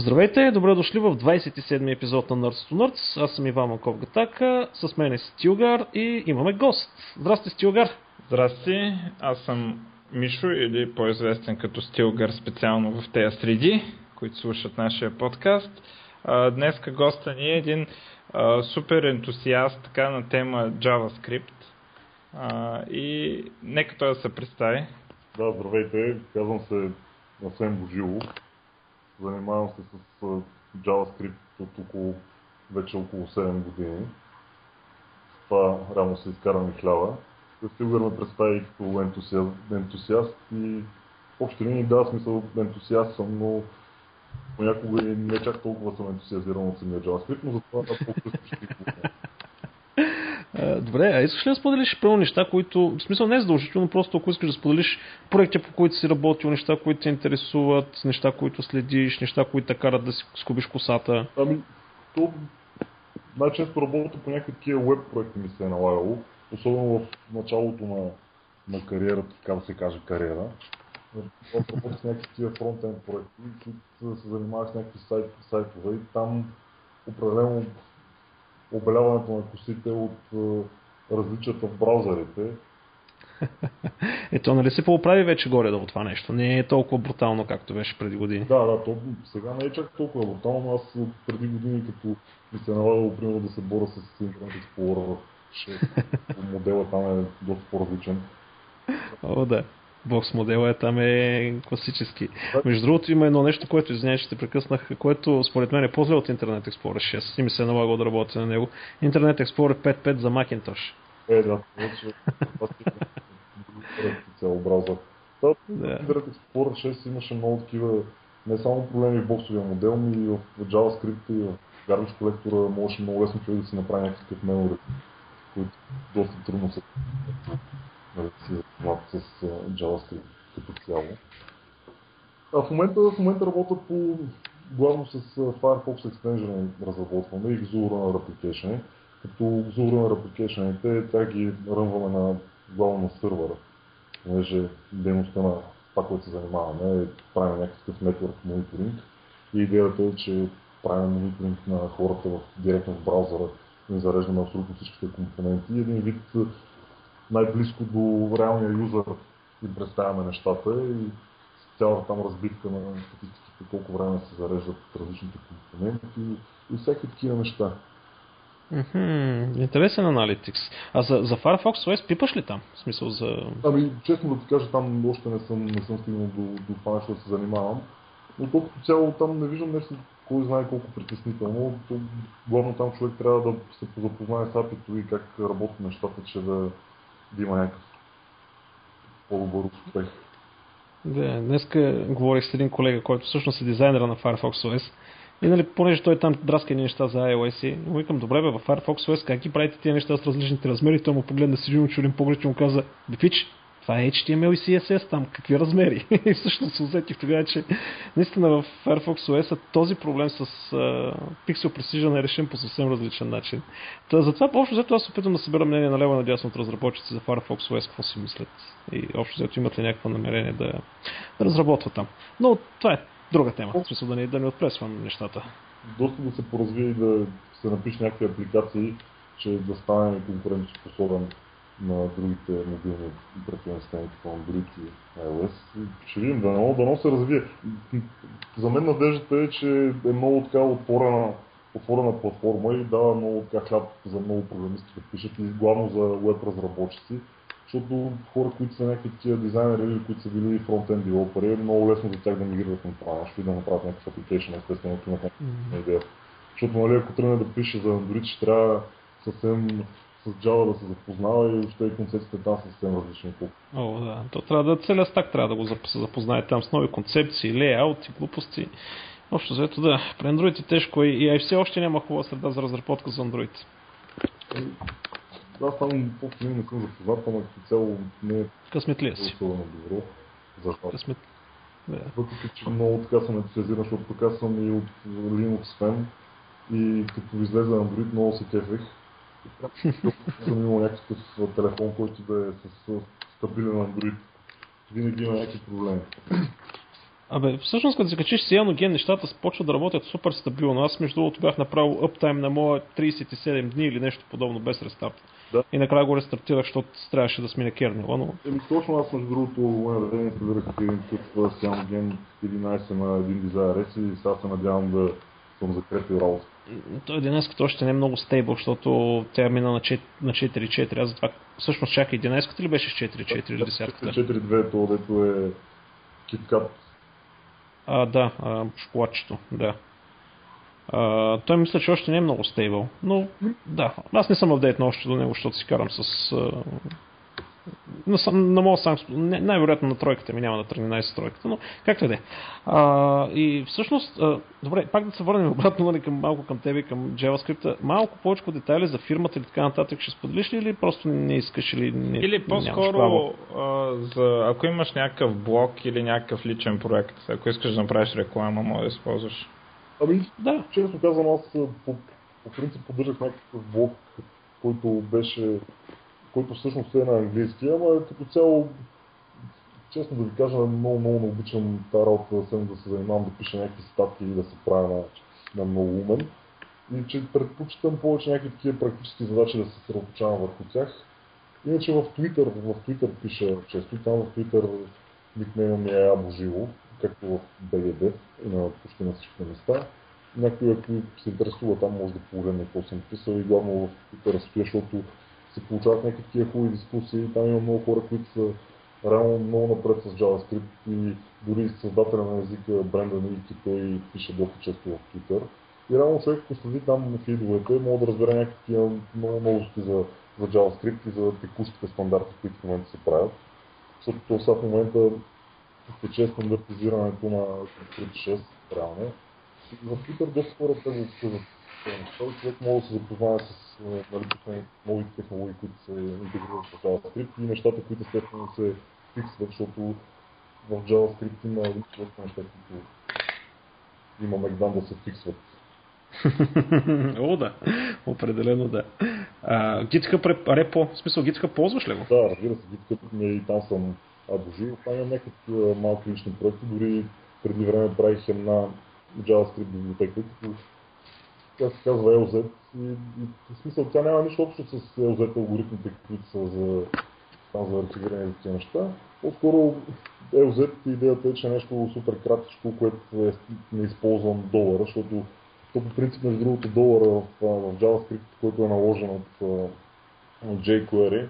Здравейте, добре дошли в 27-ми епизод на Nerds to Nerds. Аз съм Иван Маков Гатака, с мен е Стилгар и имаме гост. Здрасти, Стилгар! Здрасти, аз съм Мишо или по-известен като Стилгар специално в тези среди, които слушат нашия подкаст. Днеска госта ни е един супер ентусиаст така на тема JavaScript. И нека той да се представи. Да, здравейте, казвам се Асен Божилов. Занимавам се с JavaScript от около, вече около 7 години. С това рано се изкарам и хляба. Стилгър ме представи като ентусиаст, ентусиаст и в общи линии да, смисъл ентусиаст съм, но понякога и не чак толкова съм ентусиазиран от самия JavaScript, но затова по-късно ще Добре, а искаш ли да споделиш пълно неща, които, в смисъл не е задължително, просто ако искаш да споделиш проекти, по които си работил, неща, които те интересуват, неща, които следиш, неща, които те карат да си скубиш косата? Ами, то най-често работя по някакви такива веб проекти ми се е налагало, особено в началото на, на кариерата, така да се каже кариера. Работя с някакви такива фронтенд проекти, които се занимавах с някакви сайт, сайтове и там определено обеляването на косите от е, различията в браузърите. Ето, нали се поправи вече горе да това нещо? Не е толкова брутално, както беше преди години. Да, да, то сега не е чак толкова брутално, но аз преди години, като ми се е налагало, примерно, да се боря с Internet Explorer 6, модела там е доста по-различен. О, да. Бокс модела е там е класически. Между другото има едно нещо, което извиня, че те прекъснах, което според мен е по-зле от Internet Explorer 6 и ми се е налагало да работя на него. Internet Explorer 5.5 за Macintosh. Е, да, цял браузър. Да, Internet Explorer 6 имаше много такива не само проблеми в боксовия модел, но и в JavaScript и в Garbage колектора можеше много лесно човек да си направи някакъв memory, които доста трудно се нали, си запознат с JavaScript като цяло. А в момента, в момента работя по главно с Firefox Extension разработваме и Xura Replication. Като Xura Replication тя ги рънваме на главно на сървъра. Понеже дейността на това, което се занимаваме, е правим някакъв нетворк мониторинг. И идеята е, че правим мониторинг на хората в, директно в браузъра и зареждаме абсолютно всичките компоненти. Един вид най-близко до реалния юзър им представяме нещата и цялата там разбивка на статистиките, колко време се зареждат различните компоненти и всеки такива неща. Mm-hmm. Интересен аналитикс. А за, за Firefox OS пипаш ли там? В смисъл за... Ами, честно да ти кажа, там още не съм, не съм стигнал до, до това нещо да се занимавам. Но колкото цяло там не виждам нещо, кой знае колко притеснително. То, главно там човек трябва да се запознае с апито и как работят нещата, че да, да има някакъв по-добър успех. Да, днеска говорих с един колега, който всъщност е дизайнера на Firefox OS. И нали, понеже той там драска едни неща за iOS и му викам, добре бе, в Firefox OS как ги правите тия неща с различните размери? Той му погледна си един чуден поглед и му каза, Бифич, това е HTML и CSS там, какви размери? и всъщност се усетих тогава, че наистина в Firefox OS този проблем с uh, Pixel Precision е решен по съвсем различен начин. Та, затова общо взето аз опитвам да събера мнение на лево надясно от разработчици за Firefox OS, какво си мислят и общо взето имат ли някакво намерение да, да разработват там. Но това е друга тема, в смисъл да не, да не отпресвам нещата. Доста да се поразвие и да се напише някакви апликации, че да стане конкурентоспособен на другите мобилни оперативни системи, като Android и iOS. Ще видим, дано, дано се развие. За мен надеждата е, че е много така отворена, отворена платформа и дава много така хляб за много програмисти да пишат и главно за веб разработчици. Защото хора, които са някакви такива дизайнери или които са били фронтенд девелопери, е много лесно за тях да мигрират към това нещо и да направят някакъв application, естествено, ако имат някаква идея. Защото, нали, ако тръгне да пише за Android, ще трябва съвсем с Java да се запознава и въобще концепциите там са съвсем различни. О, да. То трябва да целия стак трябва да го запознае там с нови концепции, лейаути, глупости. Общо заето да, при Android е тежко и, и все още няма хубава среда за разработка за Android. Аз там по не съм запознат, но като цяло не е Късметлия си. особено добро. За Късмет... Да. Въпреки, че много така съм ентусиазиран, защото тук аз съм и от Linux фен и като излезе Android много се кефех съм имал някакъв телефон, който да е с стабилен Android. Винаги има някакви проблеми. Абе, всъщност като се качиш с Яноген, нещата почват да работят супер стабилно. Аз между другото бях направил uptime на моя 37 дни или нещо подобно без рестарт. Да. И накрая го рестартирах, защото трябваше да сменя кернела, но... Еми, точно аз между другото време инсталирах един такъв Cyanogen 11 на един дизайнер и сега се надявам да съм закрепил работа. Той днес още не е много стейбъл, защото тя мина на 4.4. Аз затова всъщност чакай 11 ли беше с 4.4 или 10 4.2 то, дето е KitKat. А, да, а, шоколадчето, да. А, той мисля, че още не е много стейбъл, но да, аз не съм апдейтнал още до него, защото си карам с на, на моят сам, най-вероятно на тройката ми няма да тръгне най тройката, но както и да е. И всъщност, а, добре, пак да се върнем обратно нали, към, малко към тебе, към JavaScript. Малко повече детайли за фирмата или така нататък ще споделиш ли или просто не искаш или не Или по-скоро, а, за, ако имаш някакъв блог или някакъв личен проект, ако искаш да направиш реклама, може да използваш. Ами, да. честно казвам, аз по, по принцип поддържах някакъв блог, който беше който всъщност е на английски, ама като цяло, честно да ви кажа, много, много не обичам тази работа да, съм, да се занимавам да пиша някакви статки и да се правя на, на много умен. И че предпочитам повече някакви такива практически задачи да се съсредоточавам върху тях. Иначе в Twitter, в Twitter пиша често, там в Twitter никнейма ми е Або Живо, както в BGD и на почти на всички места. Някой, ако се интересува там, може да погледне какво съм писал и главно в Twitter стоя, защото се получават някакви такива хубави дискусии. Там има много хора, които са реално много напред с JavaScript и дори създателя на езика Брендан Ики, той пише доста често в Twitter. И реално човек, ако следи там фидовете, може да разбере някакви много новости за, за JavaScript и за текущите стандарти, които в момента се правят. Защото то сега в момента тече стандартизирането на Script 6, реално. В Twitter доста хора те го обсъждат този човек може да се запознае с нали, новите технологии, които се интегрират в JavaScript и нещата, които естествено се фиксват, защото в JavaScript има човек неща, които има Мегдан да се фиксват. О, да. Определено да. А, GitHub репо, в смисъл GitHub ползваш ли го? Да, разбира се, GitHub ми и там съм адожил. Там имам някакви малки лични проекти, дори преди време правих една JavaScript библиотека, като тя се казва LZ и, и в смисъл тя няма нищо общо с LZ алгоритмите, които са за, там за архивиране и такива неща. По-скоро LZ идеята е, че е нещо супер кратичко, което е, не използвам долара, защото то по принцип между другото долара в, в JavaScript, който е наложен от, от jQuery,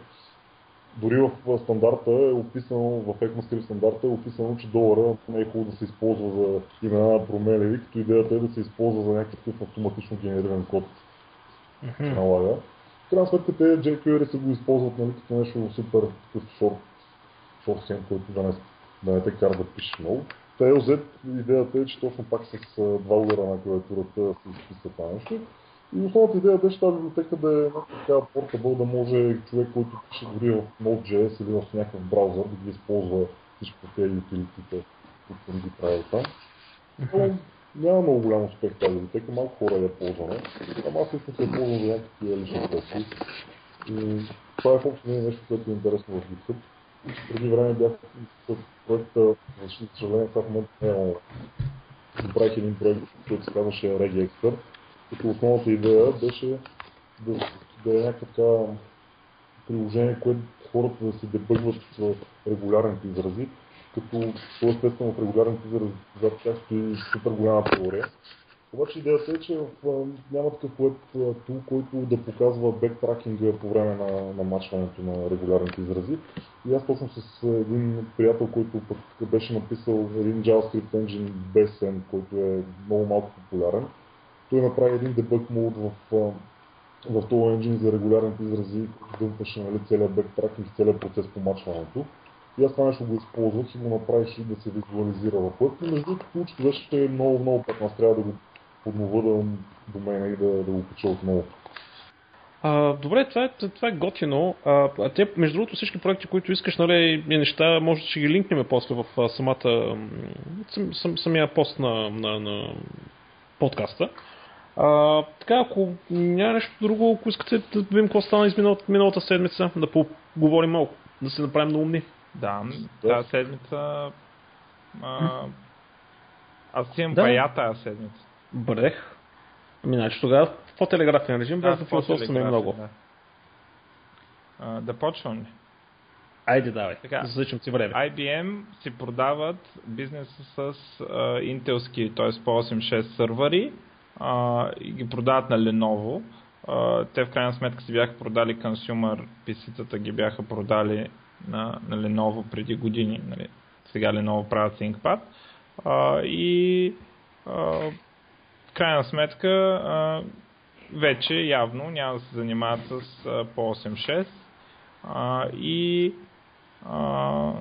дори в стандарта е описано, в ECMAScript стандарта е описано, че долара не е хубаво да се използва за имена на променливи, като идеята е да се използва за някакъв автоматично генериран код. Mm-hmm. налага. В крайна сметка те jQuery се го използват нали, като нещо супер такъв шорт, шорт сен, който да не, да не те кара да пишеш много. TLZ идеята е, че точно пак с два удара на клавиатурата се изписва това нещо. И основната идея беше тази библиотека да е така портабъл, да може човек, който пише дори в Node.js или в някакъв браузър, да ги използва всичко тези утилитите, които съм ги правил там. Но няма много голям успех тази библиотека, малко хора я ползваме. Ама аз също се ползвам за някакви лични проекти. И това е в общо нещо, което е интересно в GitHub. Преди време бях с проекта, за съжаление, в момента не е Направих един проект, който се казваше Regi Expert като основната идея беше да, да е някаква приложение, което хората да се дебъгват с регулярните изрази, като то естествено в регулярните изрази зад тях стои супер голяма теория. Обаче идеята е, че в, няма такъв web тул, който да показва бектракинга по време на, на мачването на регулярните изрази. И аз точно с един приятел, който пък беше написал един JavaScript engine BSM, който е много малко популярен, той направи един дебъг мод в, в този енджин за регулярните изрази, дъмпаше нали, целият бектракинг, целият процес по мачването. И аз това нещо го използвах и го направих и да се визуализира в път. И между другото, получите беше много, много път. Аз трябва да го поднова да домена и да, да го кача отново. А, добре, това е, това е готино. А, те, между другото, всички проекти, които искаш, нали, и неща, може да ще ги линкнем после в а, самата, сам, сам, самия пост на, на, на подкаста. А, така, ако няма нещо друго, ако искате да видим какво стана из миналата, миналата седмица, да поговорим малко, да се направим на умни. Да, тази седмица а, Аз имам Да. бая тази седмица. Брех. Ами, значи тогава по-телеграфен режим, без да в философстваме много. Да. А, да почвам ли? Айде, давай. Така. Засичам ти време. IBM си продават бизнеса с а, интелски, т.е. по 8.6 сървъри а, и ги продават на Lenovo. А, те в крайна сметка си бяха продали consumer PC-тата, ги бяха продали на, на Lenovo преди години. Нали. Сега Lenovo правят ThinkPad. А, и а, в крайна сметка а, вече явно няма да се занимават с а, по 8.6 а, и а,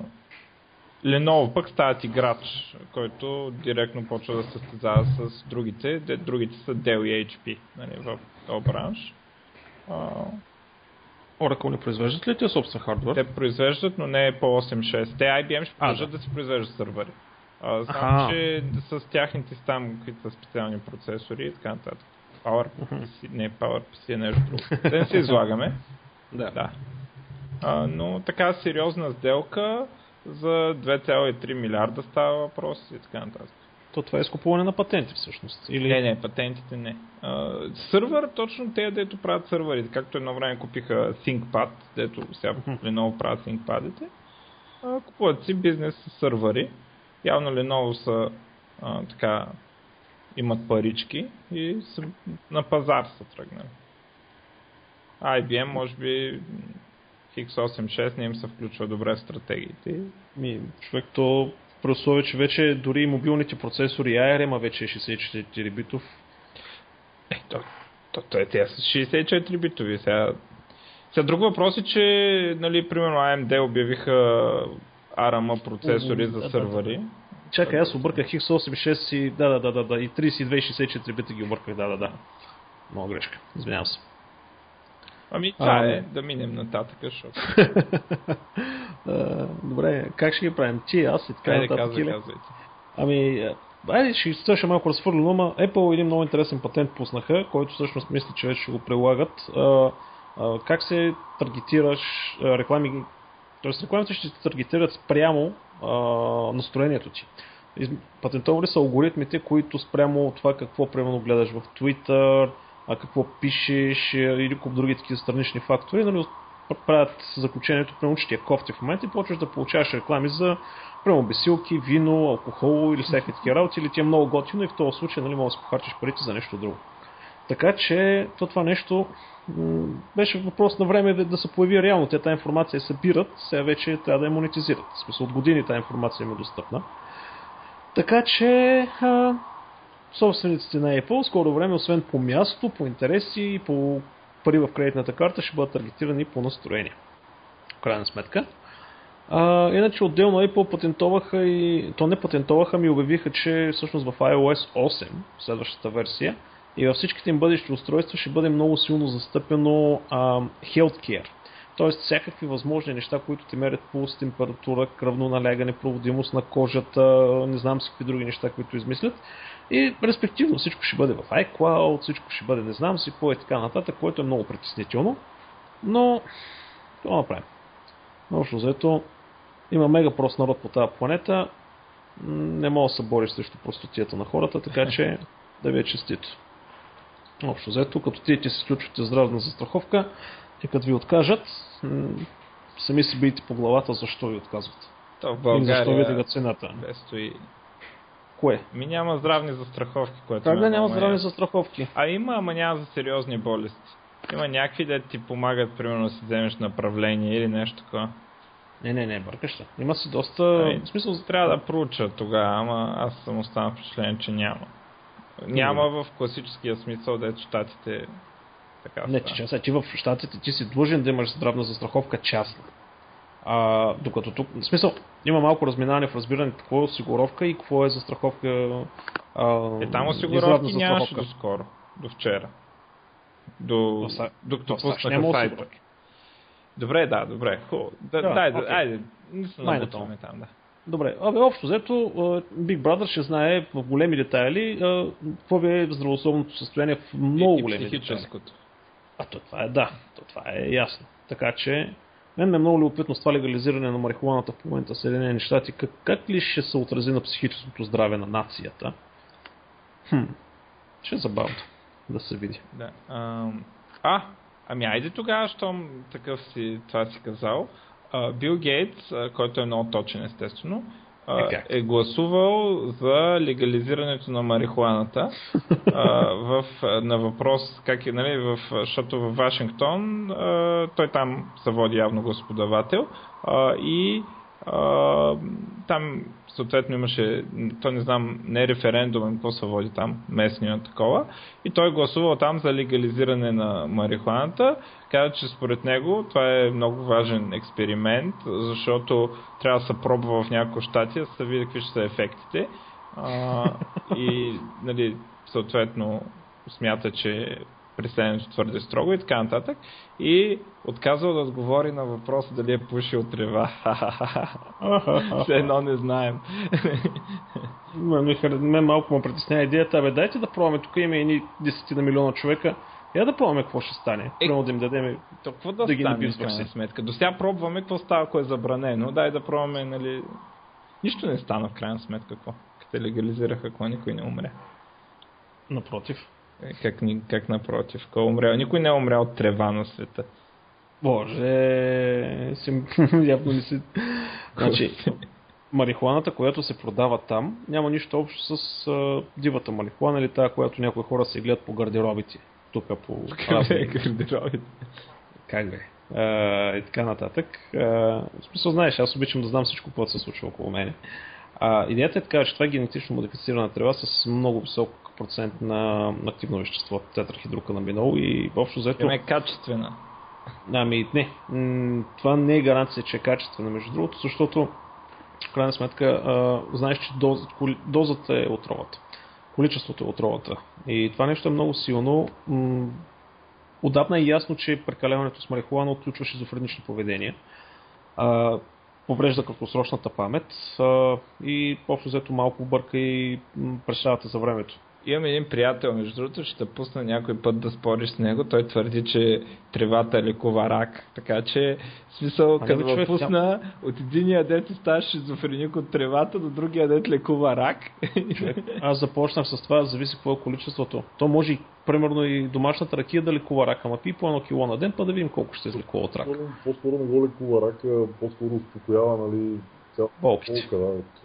Lenovo пък стават играч, който директно почва да се състезава с другите. Де, другите са Dell и HP нали, в този бранш. А, Oracle не произвеждат ли те собствен хардвер? те произвеждат, но не е по 8.6. Те IBM ще продължат да. да. си произвеждат сървъри. А, Аха. само, че с тяхните там, които са специални процесори и така нататък. PowerPC, не PowerPC е нещо друго. Да не се излагаме. Да. Да. А, но така сериозна сделка за 2,3 милиарда става въпрос и така нататък. То това е изкупуване на патенти всъщност. Или... Не, не, патентите не. А, сървър, точно те, дето правят сървъри. Както едно време купиха ThinkPad, дето сега Lenovo правят ThinkPad-ите. А, купуват си бизнес с сървъри. Явно Lenovo са а, така имат парички и са, на пазар са тръгнали. IBM може би X86 не им се включва добре в стратегиите. Ми, човек то при условие, че вече дори и мобилните процесори ARM, вече е 64 битов. Е, то, то, то е тя с 64 битови. Сега, сега друг въпрос е, че, нали, примерно AMD обявиха ARM процесори за сървъри. Чакай, аз обърках X86 и да, да, да, да, да, и 32 и 64 бита ги обърках, да, да, да. Много грешка, извинявам се. Ами, това А, е, да минем нататък, защото... Добре, как ще ги правим? Ти, аз и така Хайде, нататък. казвай, или? казвайте. Ами, айде ще ще малко разфърлено, ама Apple един много интересен патент пуснаха, който всъщност мисля, че вече ще го прилагат. А, а, как се таргетираш а, реклами, т.е. рекламите ще се таргетират спрямо а, настроението ти. Патентовали са алгоритмите, които спрямо това какво примерно гледаш в Twitter, а какво пишеш а, или куп други такива странични фактори, нали, правят заключението, примерно, че ти е кофти в момента и почваш да получаваш реклами за примерно бесилки, вино, алкохол или всякакви такива работи, или ти е много готино и в този случай нали, може да си похарчиш парите за нещо друго. Така че то това нещо беше въпрос на време да, да се появи реално. Те тази информация събират, сега вече трябва да я монетизират. В смисъл от години тази информация им е достъпна. Така че а, собствениците на Apple скоро време, освен по място, по интереси и по пари в кредитната карта, ще бъдат таргетирани по настроение. В крайна сметка. А, иначе отделно Apple патентоваха и... То не патентоваха, ми обявиха, че всъщност в iOS 8, следващата версия, и във всичките им бъдещи устройства ще бъде много силно застъпено а, healthcare. Тоест всякакви възможни неща, които ти мерят пулс, температура, кръвно налягане, проводимост на кожата, не знам си какви други неща, които измислят. И респективно всичко ще бъде в iCloud, всичко ще бъде не знам си какво и така нататък, което е много притеснително. Но, това направим. Общо взето, има мега прост народ по тази планета. Не мога да се бориш срещу простотията на хората, така че да ви е честито. Общо взето, като тиете се сключвате здравна застраховка и като ви откажат, сами си бийте по главата защо ви отказват. То в И защо ви България цената. стои... Кое? Ми няма здравни застраховки, което Как да няма здравни е. застраховки? А има, ама няма за сериозни болести. Има някакви, да ти помагат, примерно, да си вземеш направление или нещо такова. Не, не, не, бъркаш се. Има си доста... Ами, В смисъл, Трябва да проуча тогава, ама аз съм останал впечатлен, че няма. Няма в класическия смисъл, дето щатите така Не, че сега ти в щатите ти си длъжен да имаш здравна застраховка частна. А, докато тук, в смисъл, има малко разминаване в разбирането какво е осигуровка и какво е застраховка. А, Е, там осигуровки нямаше до скоро, до вчера. До, Са- докато пуснаха сайта. Добре, да, добре, хубаво. Да, Да, дай, да, окей. айде, не се набутваме там, да. Добре, абе, общо взето, Big Brother ще знае в големи детайли какво ви е здравословното състояние в много и, големи и детайли. психическото. А то това е да, то това е ясно. Така че Мен ме е много любопитно с това легализиране на марихуаната в момента в Съединени щати. Как, как ли ще се отрази на психическото здраве на нацията? Хм, ще е забавно да се види. Да. А, а ами айде тогава, щом такъв си, това си казал. Бил Гейтс, който е много точен естествено, е, е гласувал за легализирането на марихуаната в, на въпрос, как е, нали, в, защото в Вашингтон той там се води явно господавател и там съответно имаше, то не знам, не референдум, какво се води там, местния такова. И той гласувал там за легализиране на марихуаната. Каза, че според него това е много важен експеримент, защото трябва да се пробва в някои щати, да се види какви ще са ефектите. А, и, нали, съответно, смята, че преселението твърде строго и така нататък. И отказал да отговори на въпроса дали е пушил трева. Все едно не знаем. Мен малко му притеснява идеята, бе дайте да пробваме, тук има едни десетина милиона човека, я да пробваме какво ще стане. Е, Прямо да им дадем какво да, да ги набием в сметка. До сега пробваме какво става, ако е забранено. Дай да пробваме, нали... Нищо не стана в крайна сметка, какво. Като легализираха, ако никой не умре. Напротив. Е, как, как напротив, кой е умрял? Никой не е умрял от трева на света. Боже, си, явно не си... Значи, марихуаната, която се продава там, няма нищо общо с а, дивата марихуана или тази, която някои хора се гледат по гардеробите. Тук по... Е гардеробите? Как бе? А, и така нататък. А, в смисъл, знаеш, аз обичам да знам всичко, което се случва около мене. А, идеята е така, че това е генетично модифицирана трева с много висок процент на активно вещество, тетрахидроканабинол и общо взето... е качествена. Ами не, това не е гаранция, че е качествена, между другото, защото в крайна сметка а, знаеш, че доз, дозата е отровата. Количеството е отровата. И това нещо е много силно. отдавна е ясно, че прекаляването с марихуана отключва шизофренични поведения. А, поврежда краткосрочната памет а, и общо взето малко бърка и прещавате за времето. Имам един приятел, между другото, ще пусна някой път да спориш с него. Той твърди, че тревата лекува рак. Така че, смисъл, като го пусна, тя... от единия дет ставаш шизофреник от тревата, до другия дет лекува рак. Човек, аз започнах с това, зависи какво е количеството. То може примерно, и домашната ракия да лекува рак, ама пи по едно кило на ден, па да видим колко ще излекува от рак. По-скоро не го лекува рак, по-скоро успокоява, нали, цялата болка да, от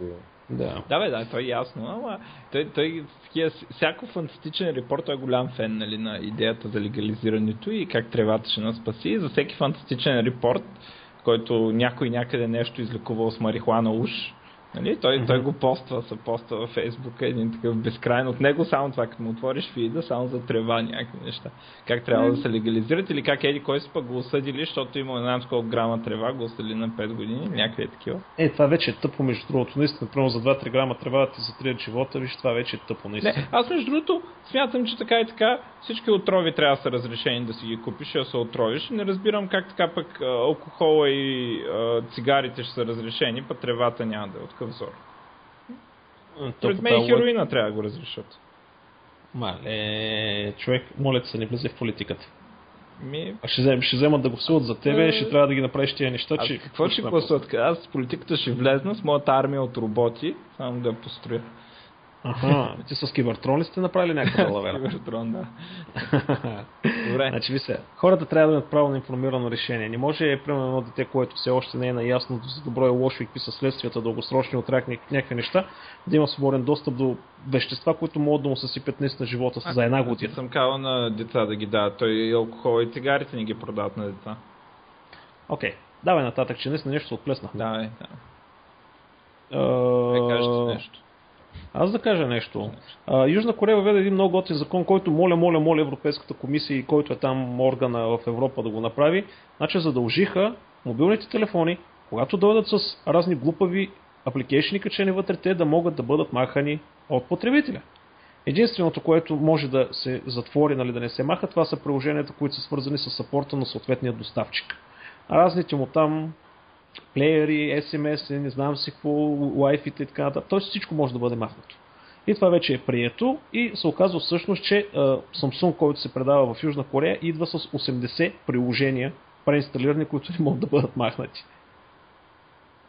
да. Да, бе, да, той е ясно, ама той, той такива, всяко фантастичен репорт, той е голям фен нали, на идеята за легализирането и как тревата ще нас спаси. И за всеки фантастичен репорт, който някой някъде нещо излекувал с марихуана уж, Нали? Той, mm-hmm. той го поства, се поства във Фейсбук, един такъв безкрайен. От него само това, като му отвориш фида, само за трева някакви неща. Как трябва mm-hmm. да се легализират или как еди кой си пък го осъдили, защото има една колко грама трева, го осъдили на 5 години, някакви такива. Е, това вече е тъпо, между другото. Наистина, например, за 2-3 грама трева ти за 3 живота, виж, това вече е тъпо, наистина. Не, аз между другото смятам, че така и така всички отрови трябва да са разрешени да си ги купиш, да се отровиш. Не разбирам как така пък алкохола и а, цигарите ще са разрешени, па тревата няма да е. От взор. Пред мен и хероина трябва да го разрешат. Мале, човек, моля се, не влезе в политиката. Ми... А ще, взем, ще вземат да го всуват за тебе, а... ще трябва да ги направиш тия неща, а че... Какво ще гласуват? Аз с политиката ще влезна с моята армия от роботи, само да я построя. Аха, ти с Кибертрон ли сте направили някаква лавера? Кибертрон, да. Добре. Значи, ви се, хората трябва да имат право на информирано решение. Не може, примерно, едно дете, което все още не е наясно за добро и лошо и какви са следствията, дългосрочни от рак, някакви неща, да има свободен достъп до вещества, които могат да му съсипят на живота а, за една година. Аз съм казал на деца да ги дадат. Той и алкохол и цигарите не ги продават на деца. Окей. Okay. Давай нататък, че наистина нещо се отплесна. Давай, да. Uh... Е, кажете нещо. Аз да кажа нещо. А, Южна Корея въведе един много готин закон, който моля, моля, моля Европейската комисия и който е там органа в Европа да го направи. Значи задължиха мобилните телефони, когато дойдат с разни глупави апликейшни качени вътре, те да могат да бъдат махани от потребителя. Единственото, което може да се затвори, нали, да не се маха, това са приложенията, които са свързани с сапорта на съответния доставчик. Разните му там плеери, SMS, не знам си какво, Wi-Fi и така нататък. Тоест всичко може да бъде махнато. И това вече е прието и се оказва всъщност, че Samsung, който се предава в Южна Корея, идва с 80 приложения преинсталирани, които не могат да бъдат махнати.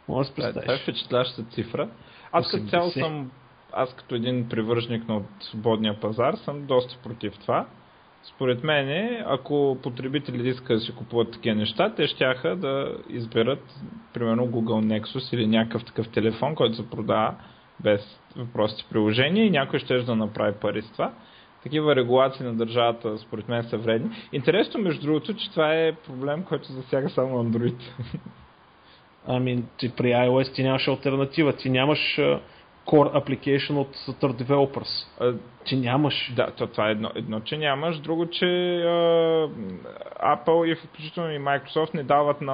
Може да се Това е- това е представиш. впечатляваща цифра. Аз като 80. цяло съм, аз като един привържник на свободния пазар съм доста против това. Според мен, ако потребителите искат да си купуват такива неща, те щяха да изберат, примерно, Google Nexus или някакъв такъв телефон, който се продава без въпросите приложения и някой ще да направи пари с това. Такива регулации на държавата, според мен, са вредни. Интересно, между другото, че това е проблем, който засяга само Android. Ами, ти при iOS ти нямаш альтернатива. Ти нямаш core application от Third Developers. А, нямаш. Да, то това е едно, едно че нямаш, друго, че а, Apple и включително и Microsoft не дават на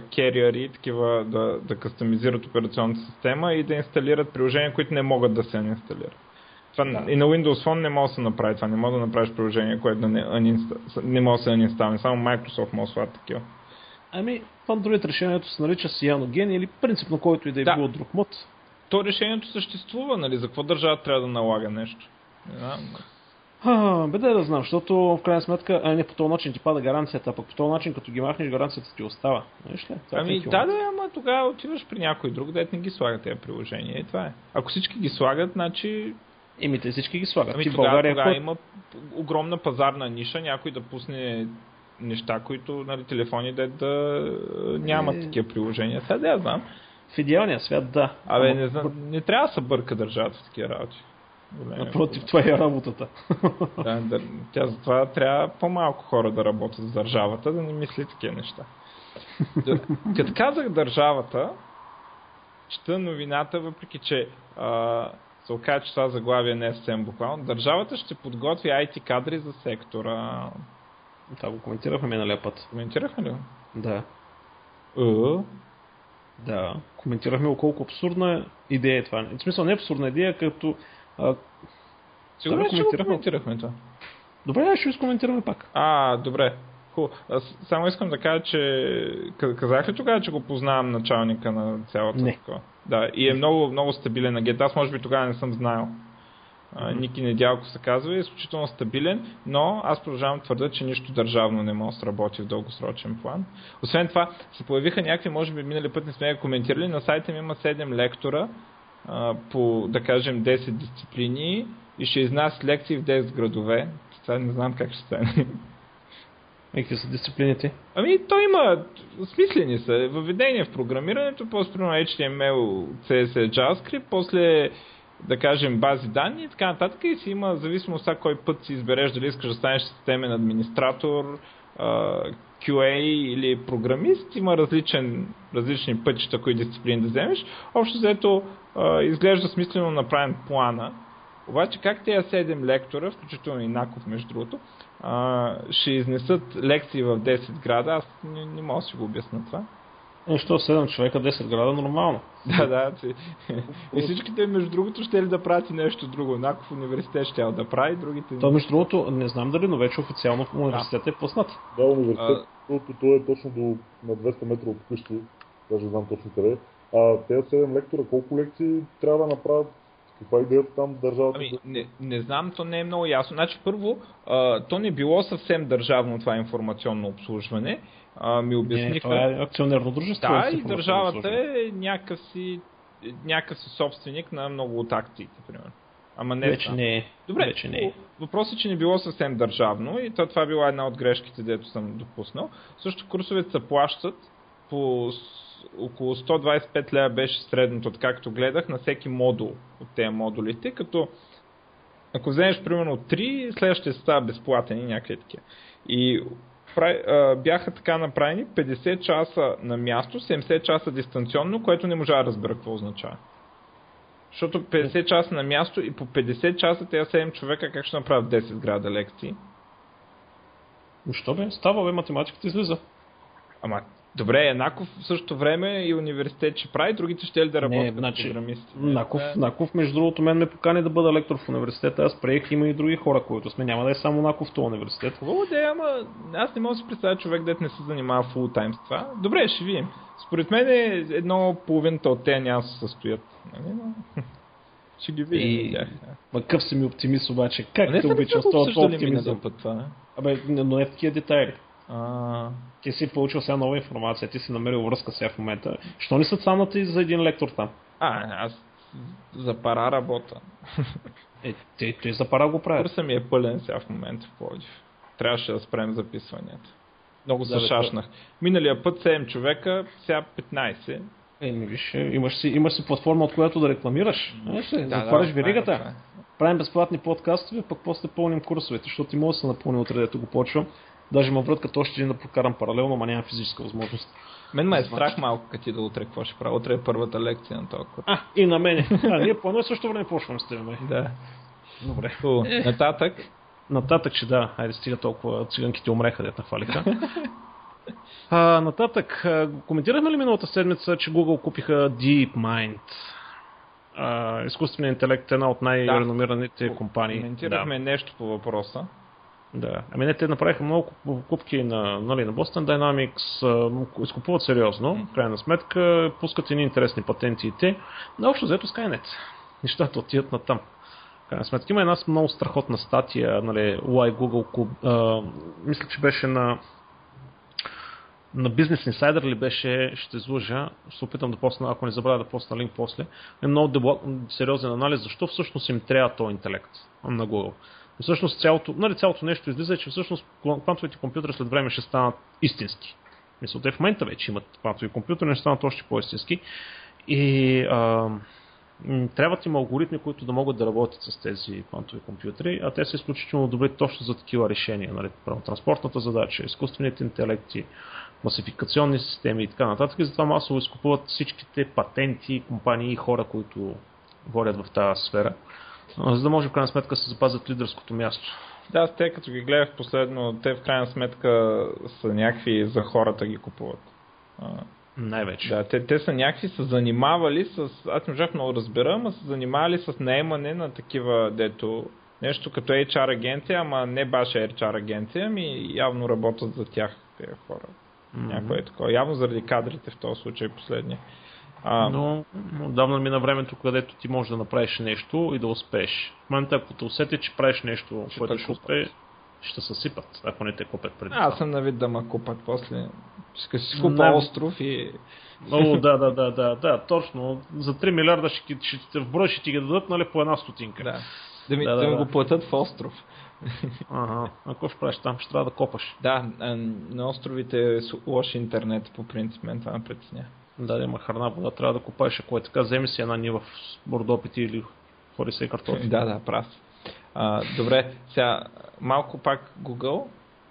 carrier такива да, да кастомизират операционната система и да инсталират приложения, които не могат да се инсталират. Това, Да. И на Windows Phone не може да се направи това, не може да направиш приложение, което да не, uninsta- не може да се инсталира. Само Microsoft може да слагат такива. Ами, в Android решението се нарича Cyanogen или принципно който и да е Да. било друг мод. То решението съществува, нали? За какво държава трябва да налага нещо? Не знам. А, бе да, да знам, защото в крайна сметка, а не по този начин ти пада гаранцията, а пък по този начин, като ги махнеш, гаранцията ти остава. Виж ли? Това е Ами да, да, ама тогава отиваш при някой друг, дет не ги слага тези приложения и това е. Ако всички ги слагат, значи Еми, те всички ги слагат. ами ти тогава, България тогава кой- има огромна пазарна ниша, някой да пусне неща, които нали, телефони да, да е, нямат Е. такива приложения. Сега да я знам. В идеалния свят, да. Абе, Ама, не, знам, не трябва да се бърка държавата в такива работи. Напротив, това е работата. Да, да, тя затова трябва по-малко хора да работят с държавата, да не мисли такива неща. Като казах държавата, чета новината, въпреки че а, се оказа, че това заглавие не е съвсем буквално. Държавата ще подготви IT кадри за сектора. Това го коментирахме миналия път. Коментирахме ли? Да. Е, Да. Коментирахме колко абсурдна идея е това. В смисъл не е абсурдна идея, като... А, Сигурно, Да, го коментирахме. коментирахме това. добре, да, ще го изкоментираме пак. А, добре. Хубаво. Само искам да кажа, че ка- казах ли тогава, че го познавам началника на цялата Не. такова? Да, и е много, много стабилен агент. Аз може би тогава не съм знаел. Ники Недялков се казва и е изключително стабилен, но аз продължавам да твърда, че нищо държавно не може да сработи в дългосрочен план. Освен това, се появиха някакви, може би минали път не сме ги коментирали, на сайта ми има 7 лектора по, да кажем, 10 дисциплини и ще изнасят лекции в 10 градове. Това не знам как ще стане. И какви са дисциплините? Ами, той има смислени са. Въведение в програмирането, после примерно HTML, CSS, JavaScript, после да кажем бази данни и така нататък и си има зависимост от кой път си избереш дали искаш да станеш системен администратор, QA или програмист, има различен, различни пътища, кои дисциплини да вземеш. Общо взето изглежда смислено направен плана. Обаче как тези 7 лектора, включително и Наков между другото, ще изнесат лекции в 10 града, аз не, не мога да си го обясна това. Е, що 7 човека, 10 града, нормално. Да, да. Си. И всичките, между другото, ще ли да правят и нещо друго. Наков университет ще да прави, другите... То, между другото, не знам дали, но вече официално в университета е пуснат. Да, университет, защото той е точно до, на 200 метра от къщи, даже знам точно къде. е. А тези 7 лектора, колко лекции трябва да направят? Каква е идеята там държавата? Ами, не, не знам, то не е много ясно. Значи, първо, а, то не било съвсем държавно това информационно обслужване. А, ми Не, обясниха... това е акционерно дружество. Да, с и държавата е някакъв си, някакъв си собственик на много от акциите, примерно. Ама не Вече не е. Добре, Вече не е. въпросът е, че не било съвсем държавно и то, това е била една от грешките, дето съм допуснал. Също курсовете се плащат по около 125 лева беше средното, откакто гледах, на всеки модул от тези модулите, като ако вземеш примерно 3, следващия става безплатен и някакви такива. И прави- а, бяха така направени 50 часа на място, 70 часа дистанционно, което не можа да разбера какво означава. Защото 50 часа на място и по 50 часа тези 7 човека как ще направят 10 града лекции? Що бе? Става бе, математиката излиза. Ама, добре, еднакво в същото време и университет ще прави, другите ще ли да работят като значи, програмисти? Наков, Е, Наков, между другото, мен ме покани да бъда лектор в университета. Аз приех, има и други хора, които сме. Няма да е само Наков в този университет. Хубаво да е, ама аз не мога да си представя човек, дет не се занимава фул тайм с това. Добре, ще видим. Според мен е едно половината от тези няма да се състоят. Нали? Но... ще ги видим. И- тях. Ма къв си ми оптимист обаче. Как не те обичам с този оптимизъм? път това, не? Абе, не- но не в такива детайли. А, Ти си получил сега нова информация, ти си намерил връзка сега в момента. Що не са цанати за един лектор там? а, аз за пара работа. Е, те, те за пара го правят. Курса ми е пълен сега в момента в Пловдив. Трябваше да спрем записванията. Много Да, се шашнах. Миналия път 7 човека, сега 15. Е, ми виж, е, имаш си, имаш си платформа, от която да рекламираш. Е, се, да, затваряш това е, веригата. е. Правим безплатни подкастове, пък после пълним курсовете, защото и мога да се напълни утре, дето го почвам. Даже ма вратката още един да прокарам паралелно, ма нямам физическа възможност. Мен ме е страх малко, като ти да утре какво ще правя. Утре е първата лекция на този курс. А, и на мене. А, ние по едно също време почваме с теб, бе. Да. Добре. Хубаво. Нататък. Нататък ще да. Айде стига толкова циганките умреха, дет нахвалиха. А, нататък, а, коментирахме ли миналата седмица, че Google купиха DeepMind? А, изкуственият интелект е една от най-реномираните компании. Коментирахме нещо по въпроса. Да. Ами не, те направиха много купки на, нали, на Boston Dynamics, изкупуват сериозно, в крайна сметка, пускат едни интересни патенти и те. Но общо взето Skynet. Нещата отиват на там. В крайна сметка има една много страхотна статия, нали, Why Google Куб, а, мисля, че беше на на Business Insider ли беше, ще излъжа, ще се опитам да посна, ако не забравя да посна линк после, е много дебо, сериозен анализ, защо всъщност им трябва този интелект на Google. Всъщност цялото, нали, цялото нещо излиза, е, че всъщност квантовите компютри след време ще станат истински. Мисля, те в момента вече имат квантови компютри, ще станат още по-истински. И а, трябват им алгоритми, които да могат да работят с тези квантови компютри, а те са изключително добри точно за такива решения. Нали, транспортната задача, изкуствените интелекти, класификационни системи и така нататък. И затова масово изкупуват всичките патенти, компании и хора, които водят в тази сфера, за да може в крайна сметка да се запазят лидерското място. Да, те като ги гледах последно, те в крайна сметка са някакви за хората ги купуват. Най-вече. Да, те, те са някакви са занимавали с... Аз не можах много да разбера, ама са занимавали с наемане на такива, дето нещо като HR агенция, ама не баш HR агенция, ами явно работят за тях тези хора. Mm-hmm. Някое е такова. Явно заради кадрите в този случай последния. А, Но отдавна мина времето, където ти можеш да направиш нещо и да успееш. В момента, ако те усети, че правиш нещо, Ще което ще купат. успее, ще се сипат, ако не те купят преди. Аз съм на вид да ме купат после. Ще си купа Не. остров и... О, да, да, да, да, да, точно. За 3 милиарда ще, ще, ще, в брой ще ти ги дадат, нали, по една стотинка. Да. Да ми, Да, да, да, да. го платят в остров. Ага, а какво ще правиш там? Ще трябва да копаш. Да, а, на островите е лош интернет, по принцип, мен това ме притесня. Да, има храна, вода, трябва да копаеш, ако е така, вземи си една нива с бордопити или хори се картофи. да, да, прав. А, добре, сега малко пак Google,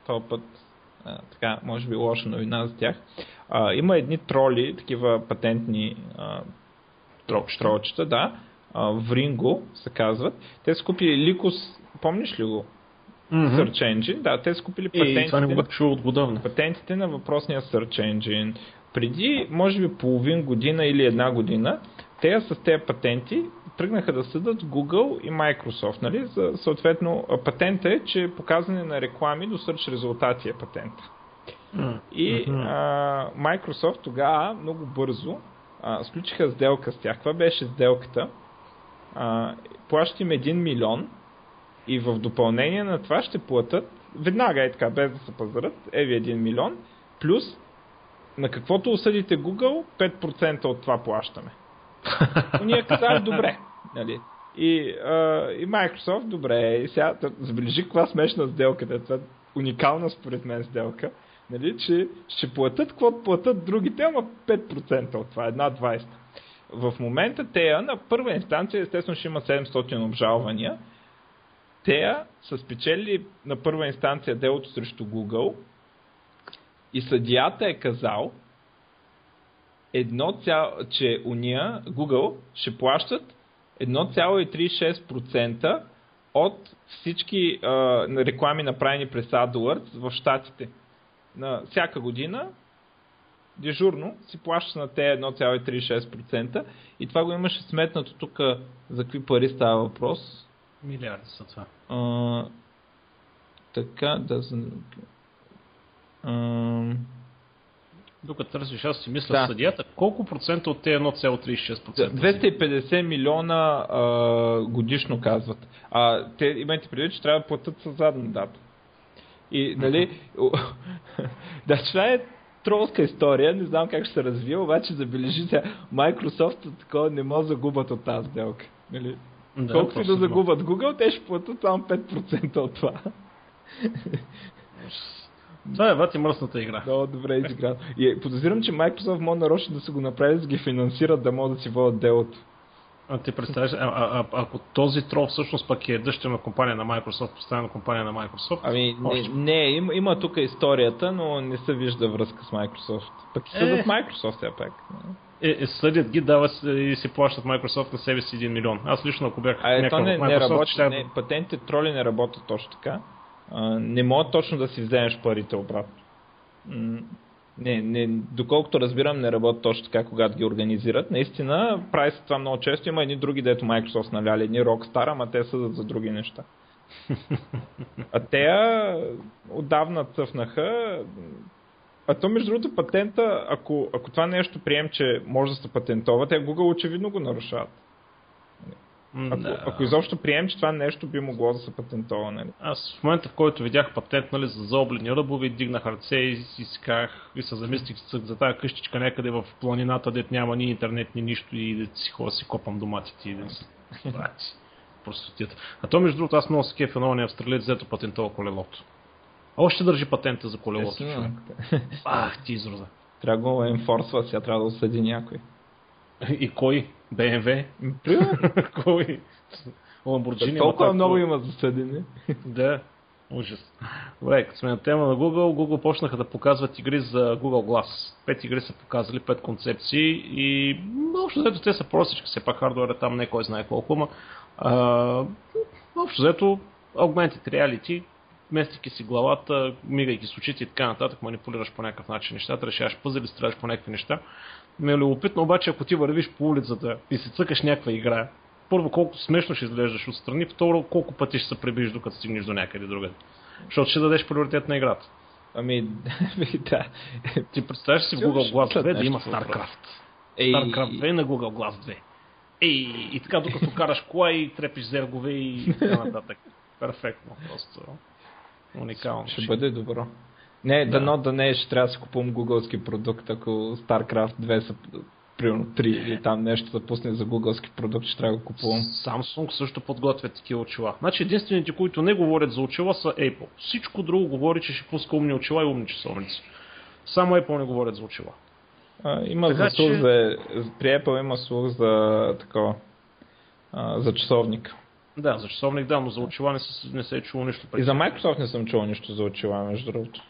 този път а, така, може би лоша новина за тях. А, има едни троли, такива патентни а, Тролчета. да, а, Vringo се казват. Те са купили Lycos, помниш ли го? Мгм. Search Engine, да, те са купили Е, това не го патентите, чул отгодавна. патентите на въпросния Search Engine. Преди, може би, половин година или една година, те с тези патенти тръгнаха да съдат Google и Microsoft. Нали? За, съответно, патента е, че показане на реклами до search резултати е патент. М. И а, Microsoft тогава много бързо а, сключиха сделка с тях. Каква беше сделката? А, плащат им 1 милион и в допълнение на това ще платят, веднага е така, без да се пазарат, е ви 1 милион, плюс на каквото осъдите Google, 5% от това плащаме. Ние казали добре. Нали? И, а, и Microsoft, добре, и сега забележи каква смешна сделка, да, това е уникална според мен сделка, нали, че ще платят каквото платят другите, ама 5% от това, една 20. В момента тея на първа инстанция, естествено ще има 700 обжалвания, тея са спечели на първа инстанция делото срещу Google и съдията е казал, едно цяло, че уния, Google, ще плащат 1,36% от всички а, реклами направени през AdWords в Штатите. На всяка година дежурно си плащаш на те 1,36% и това го имаше сметнато тук за какви пари става въпрос. Милиарди са това. А, така, да... А, Докато търсиш, аз си мисля Да. да. съдията, колко процента от тези 1,36%? 250 милиона а, годишно казват. А, те имайте предвид, че трябва да платят със задна дата. И, нали, да, това е тролска история, не знам как ще се развие, обаче забележите, Microsoft такова не може да загубят от тази сделка. Нали? Да, Колкото и да загубят Google, те ще платят само 5% от това. Това е бати мръсната игра. Много добре изиграно. И подозирам, че Microsoft може нарочно да се го направи, да ги финансират, да могат да си водят делото. А ти представяш, а, а, а, ако този трол всъщност пък е дъщерна компания на Microsoft, постоянна компания на Microsoft? Ами, не, не има, има тук историята, но не се вижда връзка с Microsoft. Пък е... Microsoft все пак. Е, е, съдят ги, дава и си плащат Microsoft на себе си 1 милион. Аз лично, ако бях а, то не, Microsoft, не работи, ще... не, патентите троли не работят точно така. Не могат точно да си вземеш парите обратно. Не, не, доколкото разбирам, не работи точно така, когато ги организират. Наистина, прави се това много често. Има едни други, дето Microsoft навяли, едни Rockstar, ама те съдат за други неща. А те отдавна цъфнаха. А то, между другото, патента, ако, ако това нещо прием, че може да се патентова, те Google очевидно го нарушават. Ако, да. ако изобщо прием, че това нещо би могло да се патентова, нали? Аз в момента, в който видях патент нали, за заоблени ръбови, дигнах ръце и, и си казах и се замислих за тази къщичка някъде в планината, дет няма ни интернет, ни нищо и да си хора си копам доматите и да си простотията. А то между другото аз много се кефа на австралиец, взето патентова колелото. А още държи патента за колелото. Ах, ти израза. Трябва да го енфорсва, сега трябва да осъди някой. И кой? BMW? Кой? Ламборджини. Толкова много има засъдени. да. Ужас. Добре, като сме на тема на Google, Google почнаха да показват игри за Google Glass. Пет игри са показали, пет концепции и общо взето те са простички, все пак хардуер е там не кой знае колко, ма общо взето Augmented Reality, местики си главата, мигайки с очите и така нататък, манипулираш по някакъв начин нещата, решаваш пъзели, стреляш по някакви неща ми е любопитно, обаче ако ти вървиш по улицата и си цъкаш някаква игра, първо колко смешно ще изглеждаш отстрани, второ колко пъти ще се прибиш докато стигнеш до някъде другаде. Защото ще дадеш приоритет на играта. Ами, да. Ти представяш си в Google Glass 2 да има StarCraft. Ей... StarCraft 2 на Google Glass 2. Ей, и така докато караш кола и трепиш зергове и така нататък. Перфектно, просто уникално. Ще, ще бъде добро. Не, да. дано да не, ще трябва да си купувам гугълски продукт, ако StarCraft 2 са примерно 3 или там нещо да пусне за гугълски продукт, ще трябва да купувам. Samsung също подготвят такива очила. Значи единствените, които не говорят за очила са Apple. Всичко друго говори, че ще пуска умни очила и умни часовници. Само Apple не говорят за очила. А, има така, за, че... за, при Apple има слух за такова, а, за часовник. Да, за часовник да, но за очила не се, не се е чуло нищо. Преди. И за Microsoft не съм чувал нищо за очила, между другото.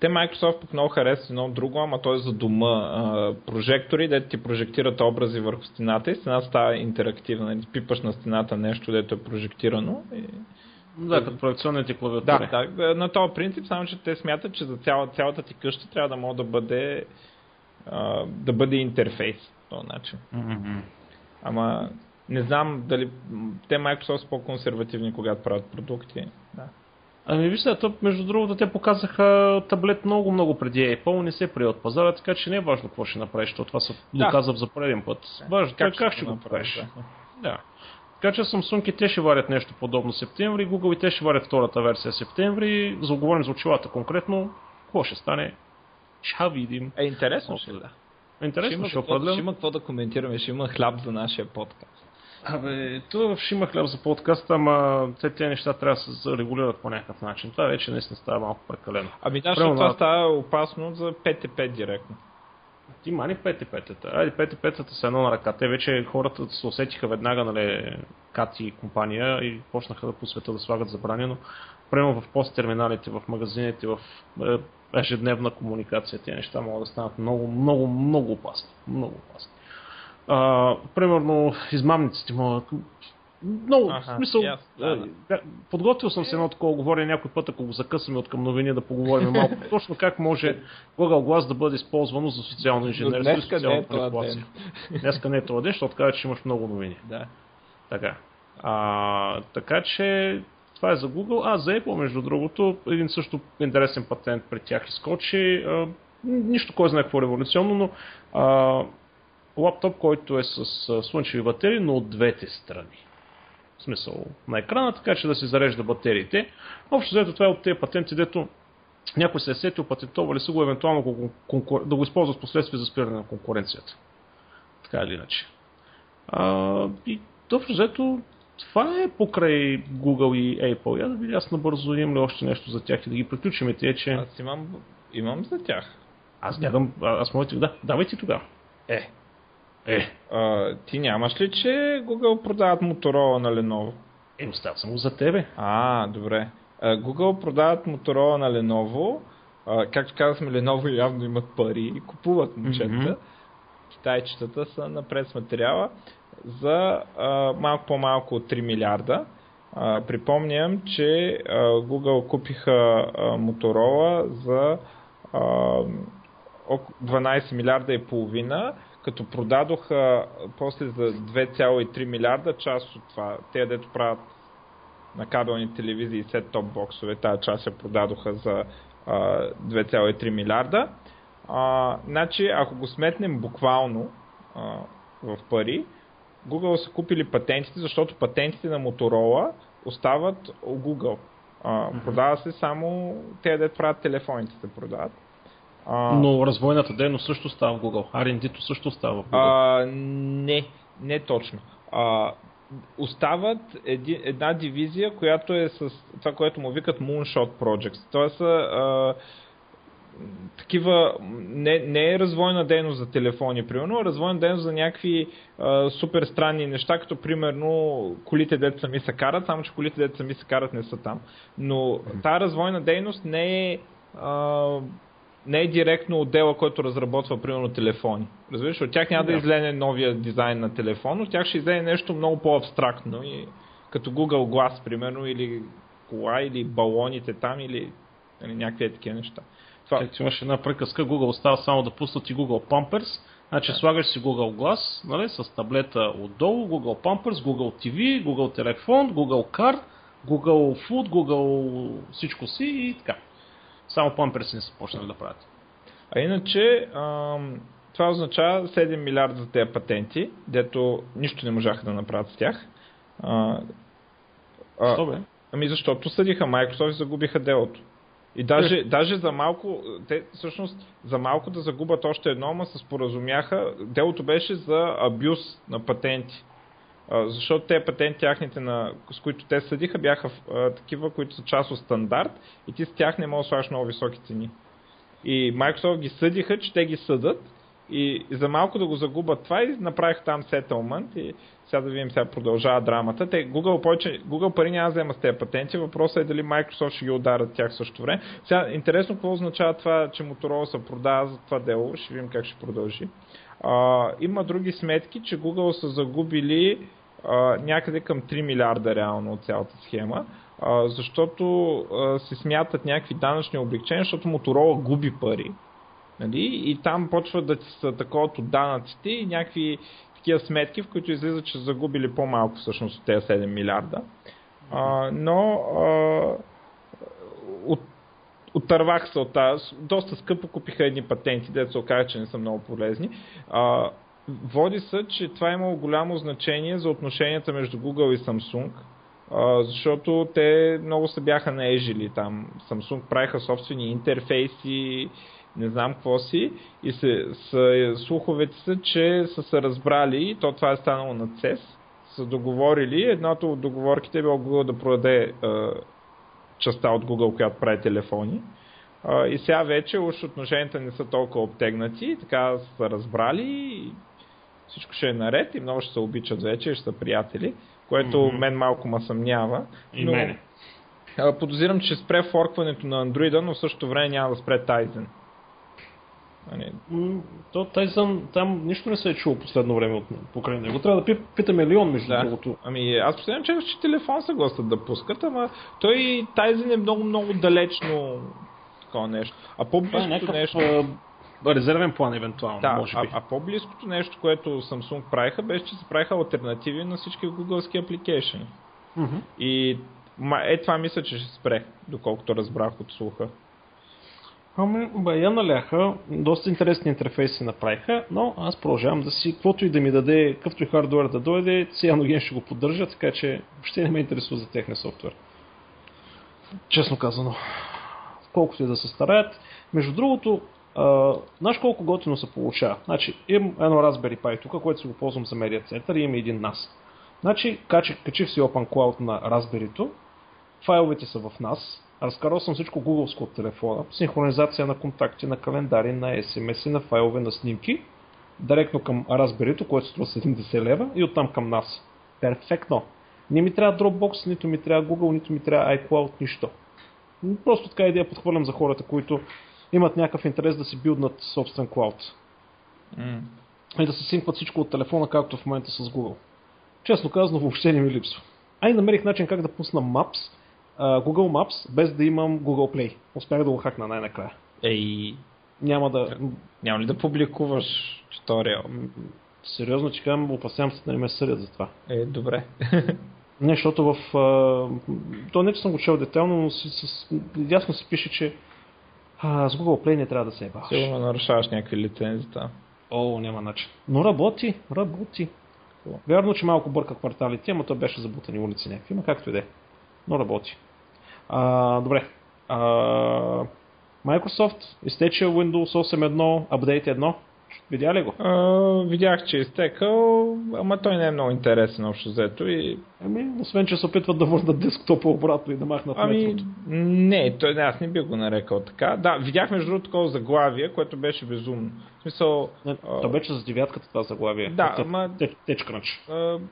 Те Microsoft пък много харесват едно друго, ама той е за дома. А, прожектори, дето ти прожектират образи върху стената и стената става интерактивна. Нали, пипаш на стената нещо, дето е прожектирано. И... Да, като проекционните клавиатури. Да, да, на този принцип, само че те смятат, че за цяла, цялата ти къща трябва да може да бъде а, да бъде интерфейс по този начин. Mm-hmm. Ама не знам дали те Microsoft са по-консервативни, когато правят продукти. Да. Ами вижте, то, между другото, те показаха таблет много, много преди Apple, не се прие от пазара, така че не е важно какво ще направиш, защото това се да. доказва за пореден път. Важно как, как ще го направиш. Да. да. Така че Samsung и те ще варят нещо подобно септември, Google и те ще варят втората версия септември. За оговорим за очилата конкретно, какво ще стане, ще видим. Е, интересно ще да. Интересно ще, ще, ще има какво да коментираме, ще има хляб за нашия подкаст. Абе, то ще има хляб за подкаста, ама те тези неща трябва да се регулират по някакъв начин. Това вече наистина става малко прекалено. Ами да, защото това става опасно за 5 директно. Ти мани 5-5-та. Айде 5-5-та са едно на ръка. Те вече хората се усетиха веднага, нали, Кати и компания и почнаха да по света да слагат забранено. Прямо в посттерминалите, в магазините, в е, ежедневна комуникация, тези неща могат да станат много, много, много опасни. Много опасни. А, примерно, измамниците могат много, ага, в смисъл, yes, да, да. подготвил съм се едно такова говоря някой път, ако го закъсаме от към новини, да поговорим малко точно как може Google Glass да бъде използвано за социално инженерство и социална е манипулация. Днеска не е това ден, защото казва, че имаш много новини. Да. Така. А, така че това е за Google. А, за Apple, между другото, един също интересен патент при тях изкочи. А, нищо кой знае какво революционно, но а, лаптоп, който е с слънчеви батерии, но от двете страни. В смисъл на екрана, така че да се зарежда батериите. Общо взето това е от тези патенти, дето някой се е сетил, патентовали са го, евентуално го, конкур... да го използват последствие за спиране на конкуренцията. Така или иначе. А, и общо взето, това е покрай Google и Apple. Я да видя аз набързо имам ли още нещо за тях и да ги приключим те, че... Аз имам, имам за тях. Аз гледам, аз моите, да, давайте тогава. Е. Е. А, ти нямаш ли, че Google продават Motorola на Lenovo? Е, оставям само за тебе. А, добре. Google продават Motorola на Lenovo. А, както казахме, Lenovo явно имат пари и купуват момчета. Mm-hmm. Китайчетата са напред с материала за а, малко по-малко от 3 милиарда. А, припомням, че а, Google купиха а, Motorola за а, 12 милиарда и половина, като продадоха после за 2,3 милиарда част от това. Те, дето правят на кабелни телевизии и сет топ боксове, тази част я продадоха за а, 2,3 милиарда. А, значи, ако го сметнем буквално а, в пари, Google са купили патентите, защото патентите на Motorola остават у Google. А. Продава се само те, да правят телефоните, се продават. А, Но развойната дейност също става в Google. R&D-то също става в Google. А, не, не точно. А, остават еди, една дивизия, която е с това, което му викат Moonshot Projects. Тоест, а, такива, не, не е развойна дейност за телефони, примерно, а развойна дейност за някакви а, супер странни неща, като примерно колите деца сами се карат, само че колите деца сами се карат не са там. Но тази развойна дейност не е а, не е директно отдела, който разработва примерно телефони. Разбираш, от тях няма да, да излезе новия дизайн на телефон, от тях ще излезе нещо много по-абстрактно, и, като Google Glass, примерно, или кола, или балоните там, или, или някакви такива неща. Това... Как имаш една приказка, Google остава само да пуснат и Google Pampers, Значи да. слагаш си Google Glass, нали, с таблета отдолу, Google Pampers, Google TV, Google телефон, Google Car, Google Food, Google всичко си и така. Само Pampers не са почнали да правят. А иначе, ам, това означава 7 милиарда за тези патенти, дето нищо не можаха да направят с тях. А, а, Що бе? Ами защото съдиха Microsoft и загубиха делото. И даже, е. даже за малко, те всъщност за малко да загубят още едно, ама се споразумяха. Делото беше за абюз на патенти. Защото те патенти, тяхните, на, с които те съдиха, бяха а, такива, които са част от стандарт и ти с тях не можеш да слагаш много високи цени. И Microsoft ги съдиха, че те ги съдат и за малко да го загубят това и направих там сетълмент и сега да видим, сега продължава драмата. Те, Google, повече, Google пари няма да взема с тези патенти, въпросът е дали Microsoft ще ги ударят тях също време. Сега, интересно какво означава това, че Motorola се продава за това дело, ще видим как ще продължи. Има други сметки, че Google са загубили а, някъде към 3 милиарда реално от цялата схема, а, защото а, се смятат някакви данъчни облегчения, защото Motorola губи пари. Нали? И там почват да ти са от данъците и някакви такива сметки, в които излиза, че са загубили по-малко всъщност от тези 7 милиарда. А, но а, отървах се от тази. Доста скъпо купиха едни патенти, де се оказа, че не са много полезни. А, води се, че това е имало голямо значение за отношенията между Google и Samsung, а, защото те много се бяха наежили там. Samsung правиха собствени интерфейси, не знам какво си, и се, с, слуховете са, че са се разбрали, и то това е станало на CES, са договорили, едното от договорките е било Google да продаде частта от Google, която прави телефони. А, и сега вече уж отношенията не са толкова обтегнати, така са разбрали и всичко ще е наред и много ще се обичат вече, ще са приятели, което mm-hmm. мен малко ма съмнява. И но, мене. Подозирам, че спре форкването на Android, но в същото време няма да спре Tizen. Нали? То Тайсън, там нищо не се е чуло последно време от покрай него. Трябва да питаме Леон, между да. другото. Ами аз последно че, че телефон се гласат да пускат, ама той Тайзен е много, много далечно такова нещо. А по-близкото е нещо... А, резервен план, евентуално, да, може би. А, а по-близкото нещо, което Samsung правиха, беше, че се правиха альтернативи на всички гугълски апликейшени. Mm-hmm. И е това мисля, че ще спре, доколкото разбрах от слуха. Ами, бая наляха, доста интересни интерфейси направиха, но аз продължавам да си, каквото и да ми даде, какъвто и хардуер да дойде, Cyanogen ще го поддържа, така че въобще не ме интересува за техния софтуер. Честно казано. колкото и да се стараят. Между другото, а, знаеш колко готино се получава? Значи, имам едно Raspberry Pi тук, което си го ползвам за медиа център и има един NAS. Значи, качих, качих си OpenCloud на Raspberry-то, файловете са в NAS, разкарал съм всичко гугълско от телефона, синхронизация на контакти, на календари, на SMS, на файлове, на снимки, директно към Raspberry, което струва 70 лева и оттам към нас. Перфектно. Не ми трябва Dropbox, нито ми трябва Google, нито ми трябва iCloud, нищо. Просто така идея подхвърлям за хората, които имат някакъв интерес да си билднат собствен клауд. Mm. И да се синкват всичко от телефона, както в момента с Google. Честно казано, въобще не ми липсва. Ай, намерих начин как да пусна Maps, Google Maps, без да имам Google Play. Успях да го хакна най-накрая. Ей, няма да... Няма ли да публикуваш туториал? Сериозно, че казвам, опасявам се да не ме съдят за това. Е, добре. Не, защото в... То не, че съм го чел детайлно, но с, с, ясно се пише, че а, с Google Play не трябва да се ебаваш. Сигурно нарушаваш някакви лицензи там. О, няма начин. Но работи, работи. Вярно, че малко бърка кварталите, ама то беше забутани улици някакви, но както и да е. Но работи. А, добре. А, Microsoft изтече Windows 8.1, апдейт 1. Видя ли го? А, видях, че е изтекал, ама той не е много интересен общо взето. И... Ами, освен, че се опитват да върнат десктопа обратно и да махнат ами, метрото. Не, той, аз не бих го нарекал така. Да, видях между другото такова заглавие, което беше безумно. В смисъл... Не, а... То беше за девятката това заглавие. Да, ама... Течканач.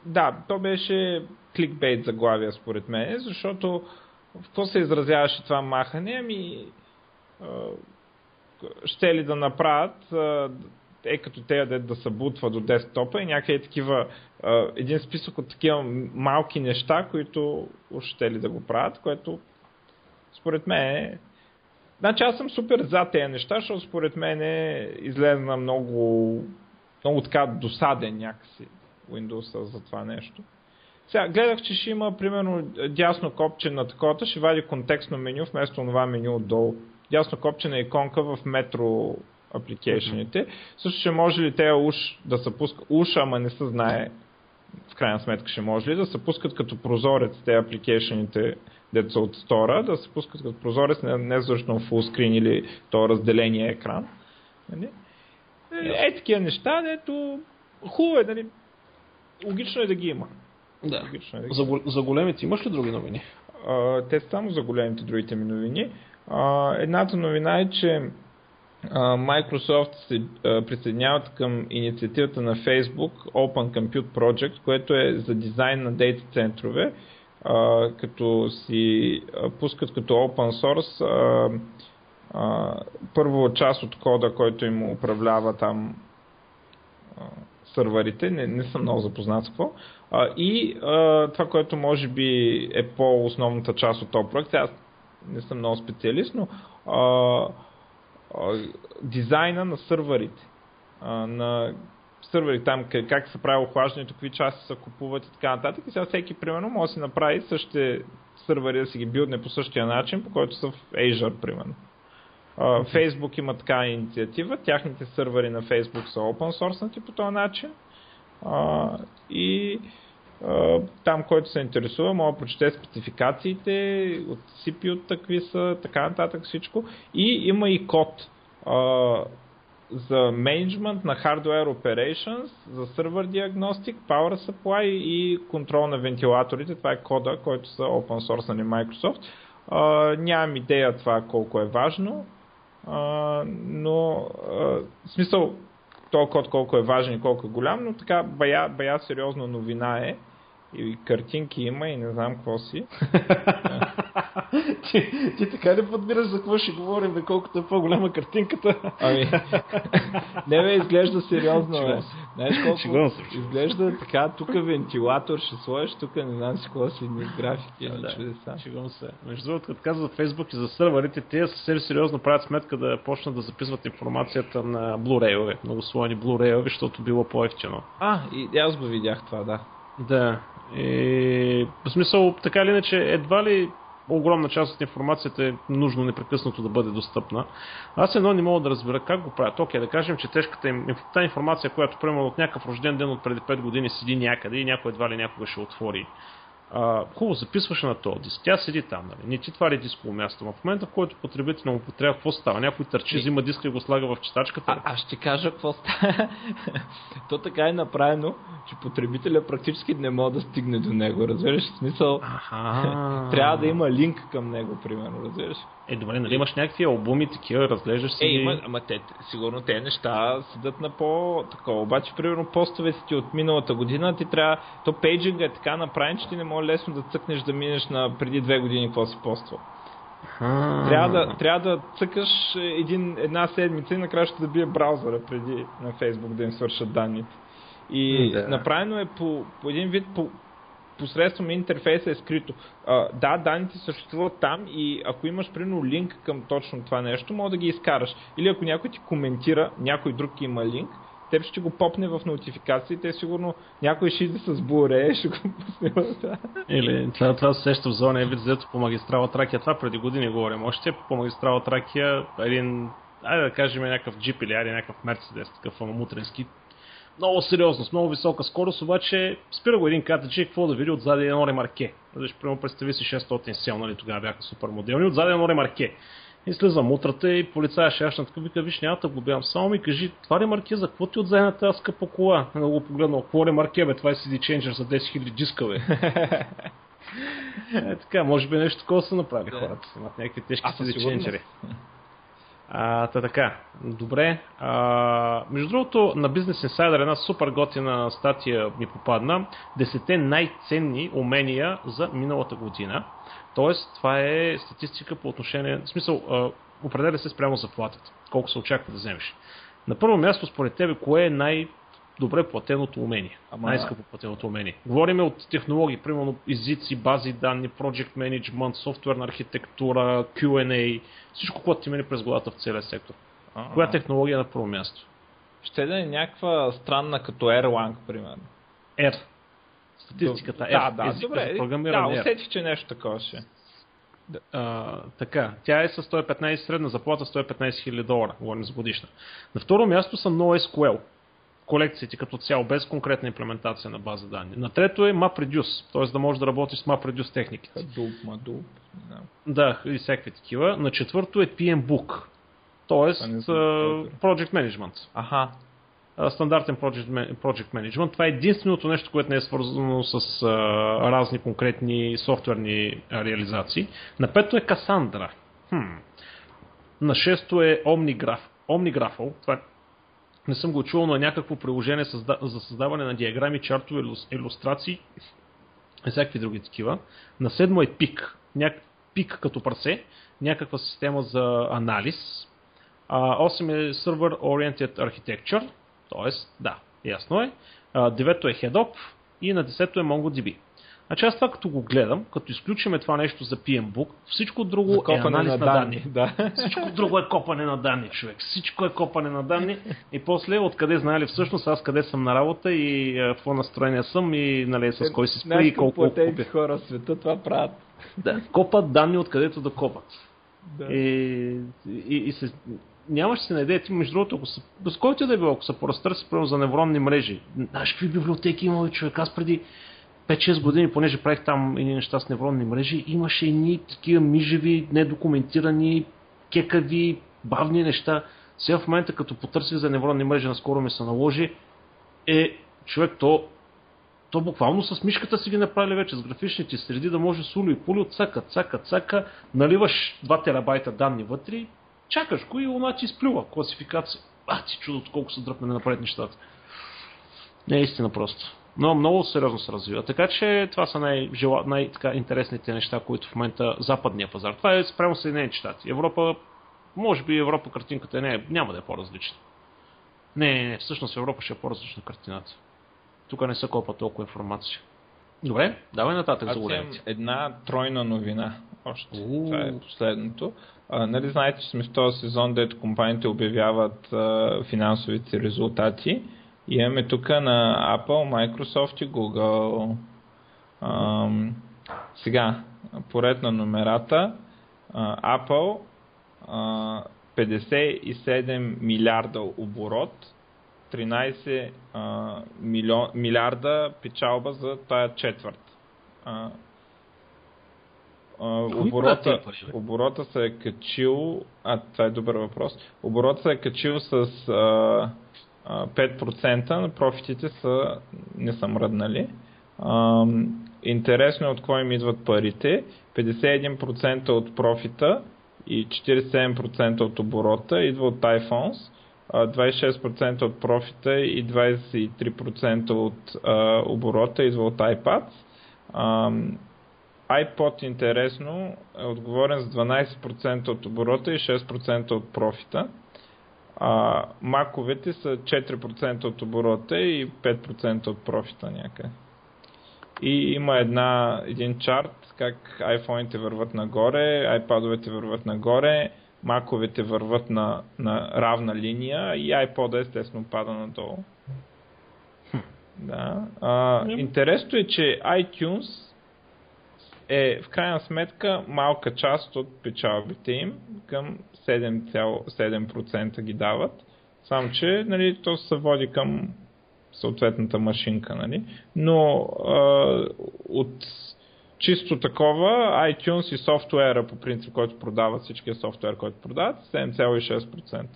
Да, то беше кликбейт заглавие според мен, защото в какво се изразяваше това махане? Ами ще ли да направят е като те да, да събутва до десктопа и някакви такива, един списък от такива малки неща, които ще ли да го правят, което според мен е Значи аз съм супер за тези неща, защото според мен е излезна много, много така досаден някакси Windows за това нещо. Сега, гледах, че ще има примерно дясно копче на такова, ще вади контекстно меню вместо това меню отдолу дясно копчена иконка в метро апликейшените. Mm-hmm. Също ще може ли те уж да се пускат, уж, ама не се знае в крайна сметка ще може ли да се пускат като прозорец те апликейшените деца от стора, да се пускат като прозорец, не, не в фулскрин или то разделение екран. Нали? Е, е, такива неща, дето хубаво е, нали? Логично е да ги има. Да. Логично е да ги за, за големите имаш ли други новини? А, те само за големите другите ми новини. Едната новина е, че Microsoft се присъединяват към инициативата на Facebook Open Compute Project, което е за дизайн на дейта центрове, като си пускат като open source първо част от кода, който им управлява там сървърите, не, не съм много запознат с какво. и това, което може би е по-основната част от този проект, аз не съм много специалист, но а, дизайна на сървърите. На сървъри там как се прави охлаждането, какви части се купуват и така нататък. И сега всеки, примерно, може да си направи същите сървъри да си ги билдне по същия начин, по който са в Azure, примерно. Facebook има така инициатива, тяхните сървъри на Facebook са open source по този начин. И там, който се интересува, може да прочете спецификациите от CPU такви са, така нататък всичко. И има и код за менеджмент на Hardware Operations, за Server Diagnostic, Power Supply и контрол на вентилаторите. Това е кода, който са open source на Microsoft. А, нямам идея това колко е важно, а, но а, в смисъл този код колко е важен и колко е голям, но така бая, бая сериозна новина е и картинки има и не знам какво си. ти, ти така не подбираш за какво ще говорим, бе, колкото е по-голяма картинката. ами, не бе, изглежда сериозно, бе. Знаеш колко изглежда така, тук вентилатор ще сложиш, тук не знам си какво си ни графики, да, чудеса. Шегувам се. Между другото, като казват за Facebook и за сървърите, те съвсем сериозно правят сметка да почнат да записват информацията на Blu-ray-ове, многослойни Blu-ray-ове, защото било по-ефтино. А, и аз го видях това, да. Да. И, в смисъл, така или иначе, едва ли огромна част от информацията е нужно непрекъснато да бъде достъпна. Аз едно не мога да разбера как го правят. Окей, да кажем, че тежката им, тази информация, която приема от някакъв рожден ден от преди 5 години седи някъде и някой едва ли някога ще отвори а, хубаво, записваш на този диск, тя седи там, нали? не ти твари дисково място. В момента, в който потребител му потребя, какво става? Някой търчи, взима диска и го слага в читачката. А, аз ще кажа какво става. То така е направено, че потребителя практически не може да стигне до него, разбираш? В смисъл, трябва да има линк към него, примерно, разбираш? Е, добре, нали имаш някакви албуми, такива, разглеждаш си. Е, има, ама те, сигурно те неща седат на по такова. Обаче, примерно, постовете ти от миналата година, ти трябва, то пейджинга е така направен, че ти не може лесно да цъкнеш да минеш на преди две години какво си поствал. Трябва да, трябва да цъкаш един, една седмица и накрая ще да бие браузъра преди на Фейсбук да им свършат данните. И да. направено е по, по един вид по, посредством интерфейса е скрито. А, да, данните съществуват там и ако имаш примерно линк към точно това нещо, може да ги изкараш. Или ако някой ти коментира, някой друг има линк, теб ще го попне в нотификациите, сигурно някой ще иде с буре, ще го пусне Или това, това се сеща в зона е вид по магистрала Тракия. Това преди години говорим. Още по магистрала Тракия един, айде да кажем някакъв джип или айде някакъв мерцедес, такъв мутренски, много сериозно, с много висока скорост, обаче спира го един катече, какво да види отзади едно ремарке. Виж, примерно представи си 600 сел, нали, тогава бяха супер моделни, отзади едно ремарке. И слиза мутрата и полицая шашна така, вика, виж, няма да го бям, само ми кажи, това ремарке за какво ти отзади на тази скъпа кола? Не го погледнал, какво ремарке, бе, това е CD Changer за 10 000 диска, бе. е, така, може би нещо такова са направи хората, имат някакви тежки CD Changer. А, та така, добре. А, между другото, на Business Insider една супер готина статия ми попадна. Десете най-ценни умения за миналата година. Тоест, това е статистика по отношение, в смисъл, а, определя се спрямо заплатата. Колко се очаква да вземеш. На първо място, според тебе, кое е най- добре платеното умение. Ама... Най-скъпо платеното умение. Говориме от технологии, примерно езици, бази данни, project management, софтуерна архитектура, Q&A, всичко, което ти мине през главата в целия сектор. А-а. Коя технология е на първо място? Ще да е някаква странна като Erlang, примерно. R. Статистиката R. Да, да, добре. Да, усетих, че нещо такова ще. А, така, тя е с 115 средна заплата 115 000 долара, говорим за годишна. На второ място са NoSQL колекциите като цяло, без конкретна имплементация на база данни. На трето е MapReduce, т.е. да можеш да работиш с MapReduce техниките. Hadoop, Hadoop. Да, и всякакви такива. На четвърто е PMBOK, т.е. Project Management. Аха. Стандартен project, project Management. Това е единственото нещо, което не е свързано с а, разни конкретни софтуерни реализации. На пето е Cassandra. Хм. На шесто е OmniGraph. OmniGraphal. Това е не съм го чувал, но е някакво приложение за създаване на диаграми, чартове, иллюстрации и всякакви други такива. На седмо е пик. Няк... Пик като прасе, някаква система за анализ. А, 8 е Server Oriented Architecture, т.е. да, ясно е. А, девето е HeadOp и на десето е MongoDB. Значи аз това като го гледам, като изключиме това нещо за PMBOK, всичко друго е анализ на, на данни. Да. Всичко друго е копане на данни, човек. Всичко е копане на данни. И после откъде знали всъщност аз къде съм на работа и в какво настроение съм и нали, с кой си спри и колко купя. хора в света това правят. Да, копат данни откъдето да копат. Да. И, и, и се, нямаш си на идея, ти между другото, ако са, с който да е било, ако се поразтърси за невронни мрежи, знаеш какви библиотеки има човек, аз преди 5-6 години, понеже правих там едни неща с невронни мрежи, имаше едни такива мижеви, недокументирани, кекави, бавни неща. Сега в момента, като потърсих за невронни мрежи, наскоро ми се наложи, е, човек, то, то буквално с мишката си ги направили вече, с графичните среди, да може с уло и пули от цака, цака, цака, наливаш 2 терабайта данни вътре, чакаш го и луна ти изплюва класификация. А, ти чудото колко са дръпнали напред нещата. Не е истина просто. Но много сериозно се развива. Така че това са най-интересните най- неща, които в момента западния пазар. Това е спрямо Съединените щати. Европа, може би Европа картинката не е, няма да е по-различна. Не, не, не, всъщност в Европа ще е по-различна картината. Тук не се копа толкова информация. Добре, давай нататък Аз за големите. една тройна новина още. У-у. Това е последното. А, нали знаете, че сме в този сезон, дето компаниите обявяват а, финансовите резултати. Имаме тук на Apple, Microsoft и Google. Ам, сега, поред на номерата. А, Apple а, 57 милиарда оборот, 13 а, милион, милиарда печалба за тая четвърт. А, оборота, оборота се е качил, а това е добър въпрос, оборота се е качил с а, а, 5%, но профитите са, не са мръднали. А, интересно е от кой им идват парите. 51% от профита и 47% от оборота идва от iPhones, 26% от профита и 23% от а, оборота идва от iPads iPod интересно е отговорен с 12% от оборота и 6% от профита. А маковете са 4% от оборота и 5% от профита някъде. И има една, един чарт как iPhone-ите върват нагоре, iPad-овете върват нагоре, маковете върват на, на равна линия и iPod естествено пада надолу. Да. А, интересно е, че iTunes е в крайна сметка малка част от печалбите им към 7,7% ги дават. Само, че нали, то се води към съответната машинка. Нали? Но а, от чисто такова iTunes и софтуера по принцип, който продават, всичкия софтуер, който продават, 7,6%.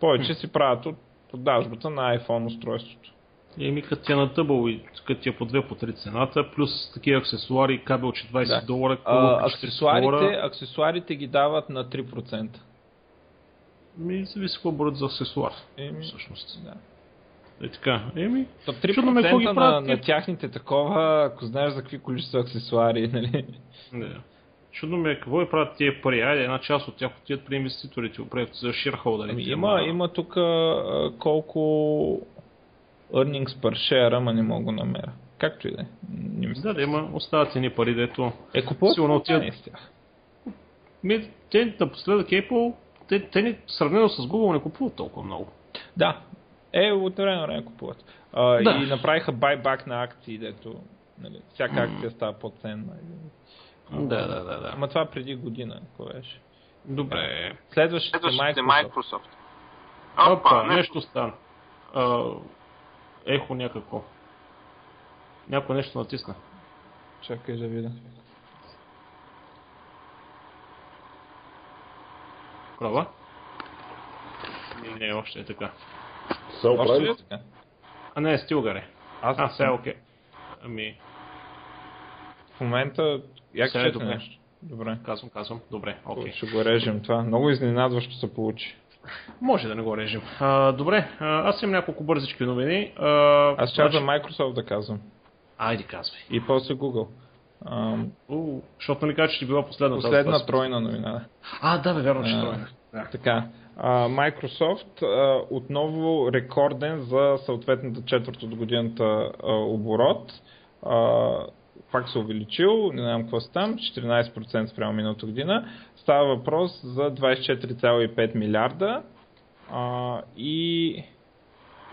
Повече си правят от продажбата на iPhone устройството. Еми, като ти е на тъбъл и като е по две по три цената, плюс такива аксесуари, кабелче 20 да. долара, а, аксесуарите, долара. аксесуарите ги дават на 3%. Ми, зависи какво бъдат за аксесуар. Еми, всъщност. Да. Е така. Еми, То 3% ме, ги на, на тяхните такова, ако знаеш за какви количества аксесуари, нали? Не. Чудно ми е какво и правят тия пари. Айде, една част от тях отиват при инвеститорите, за ширхолдерите. Ами, има, има тук колко earnings per share, ама не мога да намеря. Както и да е. Да, да има, остават ни пари, дето... Е, купуват сигурно с тях. Ми, те напоследък Apple, те, те ни, сравнено с Google не купуват толкова много. Да, е, от време на време купуват. А, да. И направиха байбак на акции, дето нали, всяка акция става по-ценна. Да, да, да, да. Ама това преди година, кое беше? Добре. Следващите, Следващите Microsoft. Microsoft. Опа, Опа нещо стана ехо някакво. Някой нещо натисна. Чакай да видя. Права? Не, още е така. Се оправи? Е така. А не, стилгаре. Аз а, сега е окей. Ами... В момента... Як сега е добре. нещо? Добре. Казвам, казвам. Добре, окей. Ще го режем това. Много изненадващо се получи. Може да не го режем. А, добре, а, аз имам няколко бързички новини. А, аз ще значи... Microsoft да казвам. Айде, казвай. И после Google. А, У, защото не кажа, че ти била последна. Последна тройна новина. А, да, бе, вярно, че тройна. Да. Така. А, Microsoft а, отново рекорден за съответната четвърт от годината а, оборот. А, пак се увеличил, не знам какво там, 14% спрямо миналата година. Става въпрос за 24,5 милиарда а, и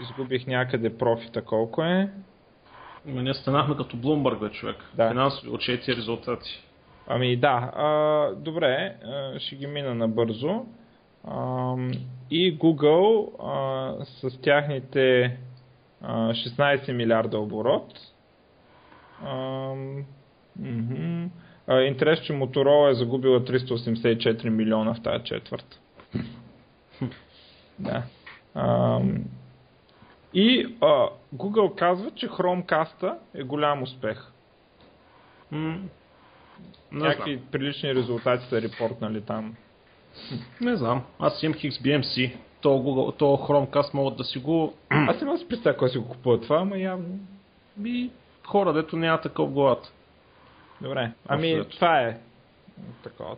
изгубих някъде профита колко е. Ама ние станахме като Bloomberg, бе, човек. Да. Финансови отчети и резултати. Ами да, а, добре, а, ще ги мина набързо. А, и Google а, с тяхните а, 16 милиарда оборот. А, м- Интерес, че Моторола е загубила 384 милиона в тази четвърт. да. А, и а, Google казва, че Chromecast е голям успех. М- Някакви прилични резултати са репортнали там. Не знам. Аз имам XBMC. То, Google, то Chromecast могат да си го... Аз имам си представя кой си го купува това, ама явно... Би хора, дето няма такъв главата. Добре. Ами, Общо. това е такова.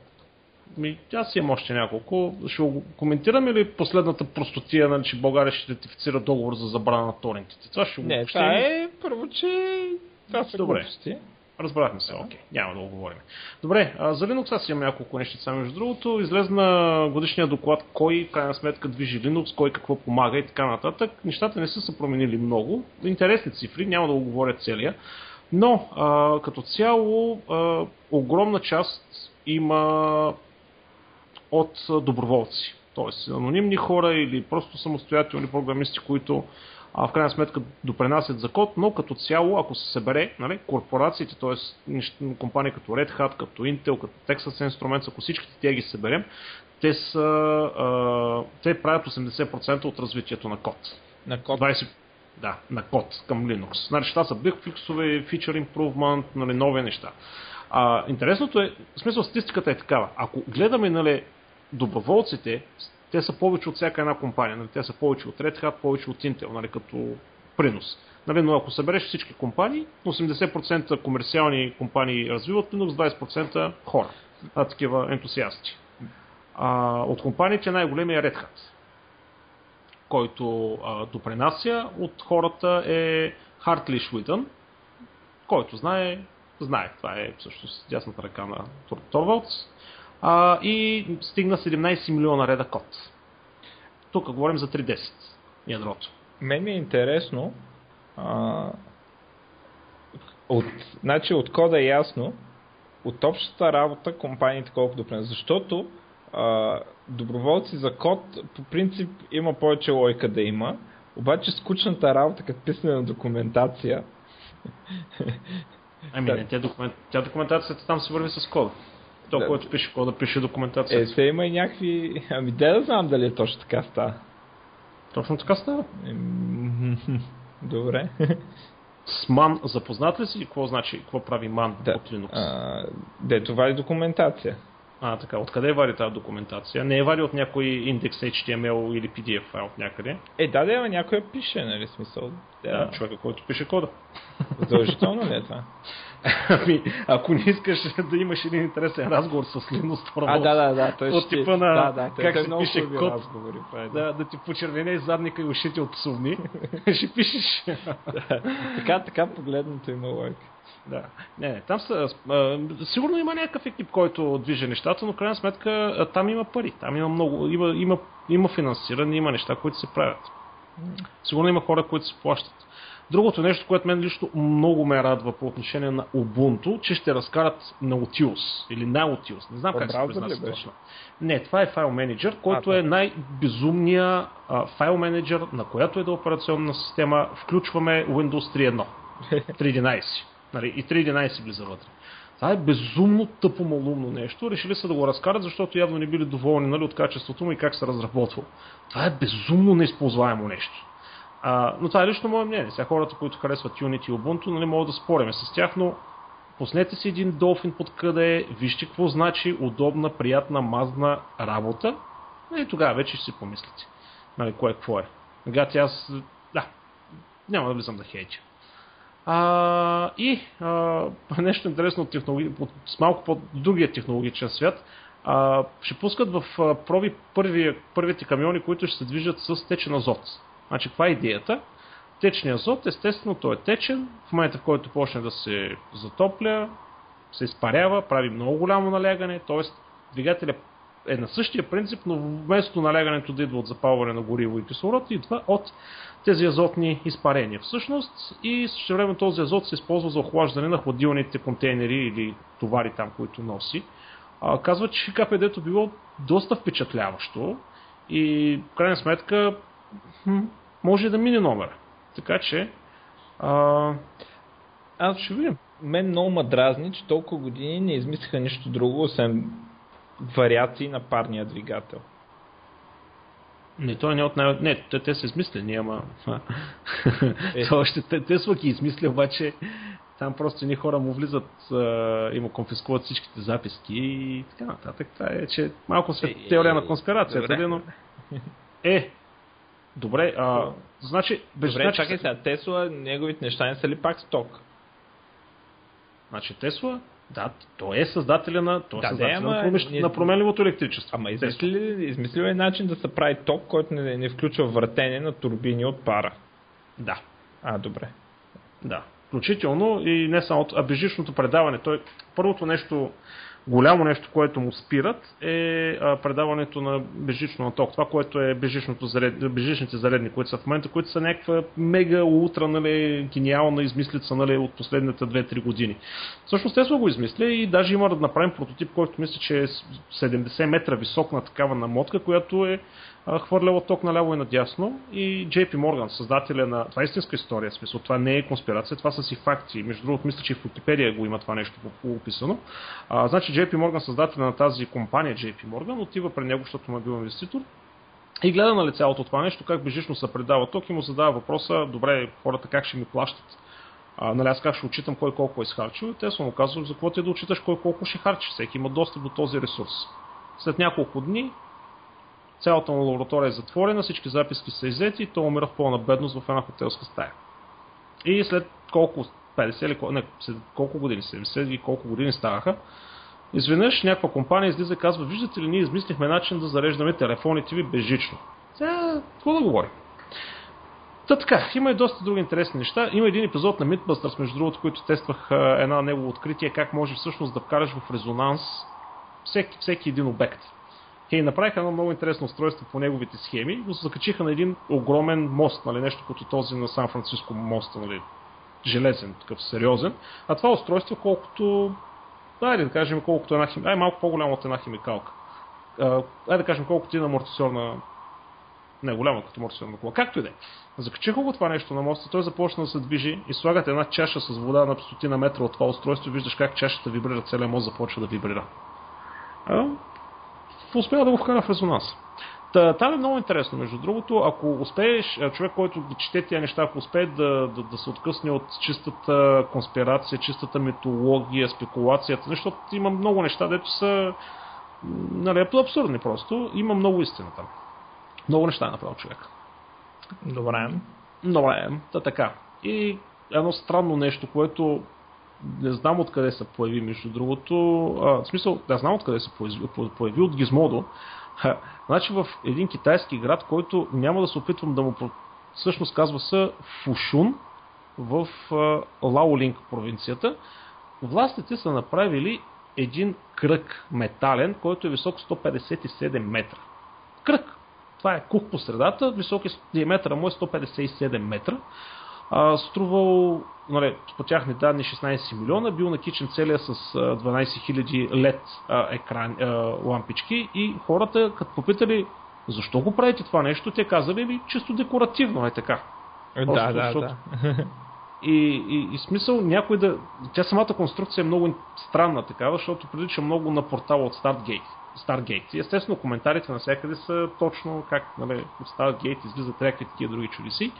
Ми, аз имам още няколко. Ще го коментираме ли последната простотия, нали, че България ще ратифицира договор за забрана на торентите? Това ще го Не, това е първо, че това са Добре. глупости. Разбрахме се, окей. Okay. Няма да го говорим. Добре, за Linux аз имам няколко неща. Между другото, излезна годишния доклад кой, крайна сметка, движи Linux, кой какво помага и така нататък. Нещата не са се променили много. Интересни цифри, няма да го говоря целия. Но а, като цяло а, огромна част има от доброволци. Тоест, анонимни хора или просто самостоятелни програмисти, които а, в крайна сметка допренасят за код, но като цяло, ако се събере, нали, корпорациите, т.е. компании като Red Hat, като Intel, като Texas Instruments, ако всичките тя ги съберем, те, са, а, те правят 80% от развитието на код. На код? 20, да, на код към Linux. Нали, неща са big фиксове, feature improvement, нали, нови неща. А, интересното е, в смисъл статистиката е такава. Ако гледаме нали, доброволците, те са повече от всяка една компания. Нали, те са повече от Red Hat, повече от Intel, нали, като принос. Нали, но ако събереш всички компании, 80% комерциални компании развиват Linux, 20% хора, а, такива ентусиасти. А, от компаниите най-големия е Red Hat, който а, допринася. От хората е Hartley Schweden, който знае, знае. Това е всъщност дясната ръка на Торвалдс. А, и стигна 17 милиона реда код. Тук говорим за 3.10 ядрото. Мен ми е интересно а, от, значи от кода е ясно, от общата работа компаниите колко допринесат. Защото а, доброволци за код по принцип има повече лойка да има, обаче скучната работа, като писане на документация. Ами не, тя, документ... тя документацията там се върви с кода. То, да. който пише кода, пише документация. Е, се има и някакви... Ами де да знам дали е точно така става. Точно така става. Добре. С ман запознат ли си какво значи, какво прави ман да. от Linux? А, де, това е документация. А, така. Откъде вади тази документация? Не е вади от някой индекс HTML или PDF файл от някъде? Е, да, да, ама някой пише, нали, смисъл. Да, да човека, който пише кода. Задължително ли е това? Ами, ако не искаш да имаш един интересен разговор с Linux А, да, да, да. Той от типа на да, да, как той се пише код, разговори, прави, да, да ти почервене задника и ушите от псовни, ще пишеш. така, така погледнато има лойка. Да. Не, не, там са, а, сигурно има някакъв екип, който движи нещата, но в крайна сметка а, там има пари, там има много, има, има, има финансиране, има неща, които се правят. Сигурно има хора, които се плащат. Другото нещо, което мен лично много ме радва по отношение на Ubuntu, че ще разкарат Nautilus или Nautilus. Не знам как се произнася точно. Не, това е файл менеджер, който а, е най-безумния а, файл менеджер, на която е да операционна система. Включваме Windows 3.1, 3.11. Нали, и 3.11 влиза вътре. Това е безумно тъпо малумно нещо. Решили са да го разкарат, защото явно не били доволни нали, от качеството му и как се разработва. Това е безумно неизползваемо нещо. А, но това е лично мое мнение. Сега хората, които харесват Unity и Ubuntu, нали, могат да спориме с тях, но пуснете си един долфин под къде е, вижте какво значи удобна, приятна, мазна работа и тогава вече ще си помислите. Нали, кое какво е. Гати аз, да, няма да влизам да хейтя. А, и а, нещо интересно от, технологи... от с малко по другия технологичен свят. А, ще пускат в проби първи, първите камиони, които ще се движат с течен азот. Значи, каква е идеята? Течният азот, естествено, той е течен. В момента, в който почне да се затопля, се изпарява, прави много голямо налягане, т.е. двигателя е на същия принцип, но вместо налягането да идва от запалване на гориво и кислород, идва от тези азотни изпарения. Всъщност и също време този азот се използва за охлаждане на хладилните контейнери или товари там, които носи. А, казва, че КПД-то било доста впечатляващо и в крайна сметка може да мине номер. Така че а, аз ще видим. Мен много ма дразни, че толкова години не измислиха нищо друго, освен вариации на парния двигател. Не, той не е от най... Не, те, те са измислени, ама... Е. още те, те са ги измисли, обаче там просто ни хора му влизат а, и му конфискуват всичките записки и така нататък. Това е, че малко се е, теория на конспирацията, добре. но... Е, добре, а, значи... Без добре, значи, чакай сега, Тесла, неговите неща не са ли пак сток? Значи Тесла да, той е създателя на, той е да, създателя ама, на, промиш... не... на променливото електричество. Ама измислили, измислил е начин да се прави ток, който не, не включва въртене на турбини от пара. Да. А, добре. Да. Включително и не само, а бежичното предаване. Той, първото нещо, голямо нещо, което му спират е предаването на бежично на ток. Това, което е заред, бежичните заредни, които са в момента, които са някаква мега, ултра, нали, гениална измислица нали, от последните 2-3 години. Всъщност те са го измислили и даже има да направим прототип, който мисля, че е 70 метра висок на такава намотка, която е хвърляла ток наляво и надясно и JP Morgan, създателя на... Това е истинска история, смисъл, това не е конспирация, това са си факти. Между другото, мисля, че и в Wikipedia го има това нещо описано. А, значи JP Morgan, създателя на тази компания JP Morgan, отива при него, защото му е бил инвеститор и гледа на цялото това нещо, как бежично се предава ток и му задава въпроса, добре, хората как ще ми плащат? А, нали, аз как ще отчитам кой колко е изхарчил? Те са му казват, за какво ти да отчиташ кой колко ще харчи? Всеки има достъп до този ресурс. След няколко дни Цялата му лаборатория е затворена, всички записки са иззети и той умира в пълна бедност в една хотелска стая. И след колко 50 или не, колко години, 70 и колко години ставаха, изведнъж някаква компания излиза и казва, виждате ли, ние измислихме начин да зареждаме телефоните ви безжично. Сега, какво да говорим? Та така, има и доста други интересни неща. Има един епизод на Mythbusters, между другото, който тествах една негово откритие, как може всъщност да вкараш в резонанс всеки, всеки един обект. Те направиха едно много интересно устройство по неговите схеми, го закачиха на един огромен мост, нали, нещо като този на Сан Франциско мост, нали, железен, такъв сериозен. А това устройство колкото, айде да кажем, колкото една химикалка, ай малко по-голямо от една химикалка. Айде да кажем колкото един амортисьорна не голяма като амортисьорна кола. Както и да е. Закачиха го това нещо на моста, той започна да се движи и слагате една чаша с вода на стотина метра от това устройство, виждаш как чашата вибрира, целият мост започва да вибрира успява да го вкара в резонанс. Та, там е много интересно, между другото, ако успееш, човек, който да чете тия неща, ако успее да, да, да се откъсне от чистата конспирация, чистата митология, спекулацията, защото има много неща, дето са нали, абсурдни просто, има много истина там. Много неща е направил човек. Добре. Добре, та така. И едно странно нещо, което не знам откъде се появи, между другото. А, в смисъл, да знам откъде се появи, от Гизмодо. Ха, значи в един китайски град, който няма да се опитвам да му всъщност казва се Фушун в Лаолинг провинцията, властите са направили един кръг метален, който е висок 157 метра. Кръг. Това е кух по средата, високи диаметъра му е 157 метра а, струвал, нали, по тяхни данни 16 милиона, бил на кичен целия с 12 000 LED екран, лампички и хората, като попитали защо го правите това нещо, те казали ми чисто декоративно е така. Просто, да, да, защото... да. И, и, и смисъл някой да... Тя самата конструкция е много странна такава, защото прилича много на портала от Stargate. Stargate. И естествено коментарите навсякъде са точно как нали, от Stargate излизат някакви такива други чудеси.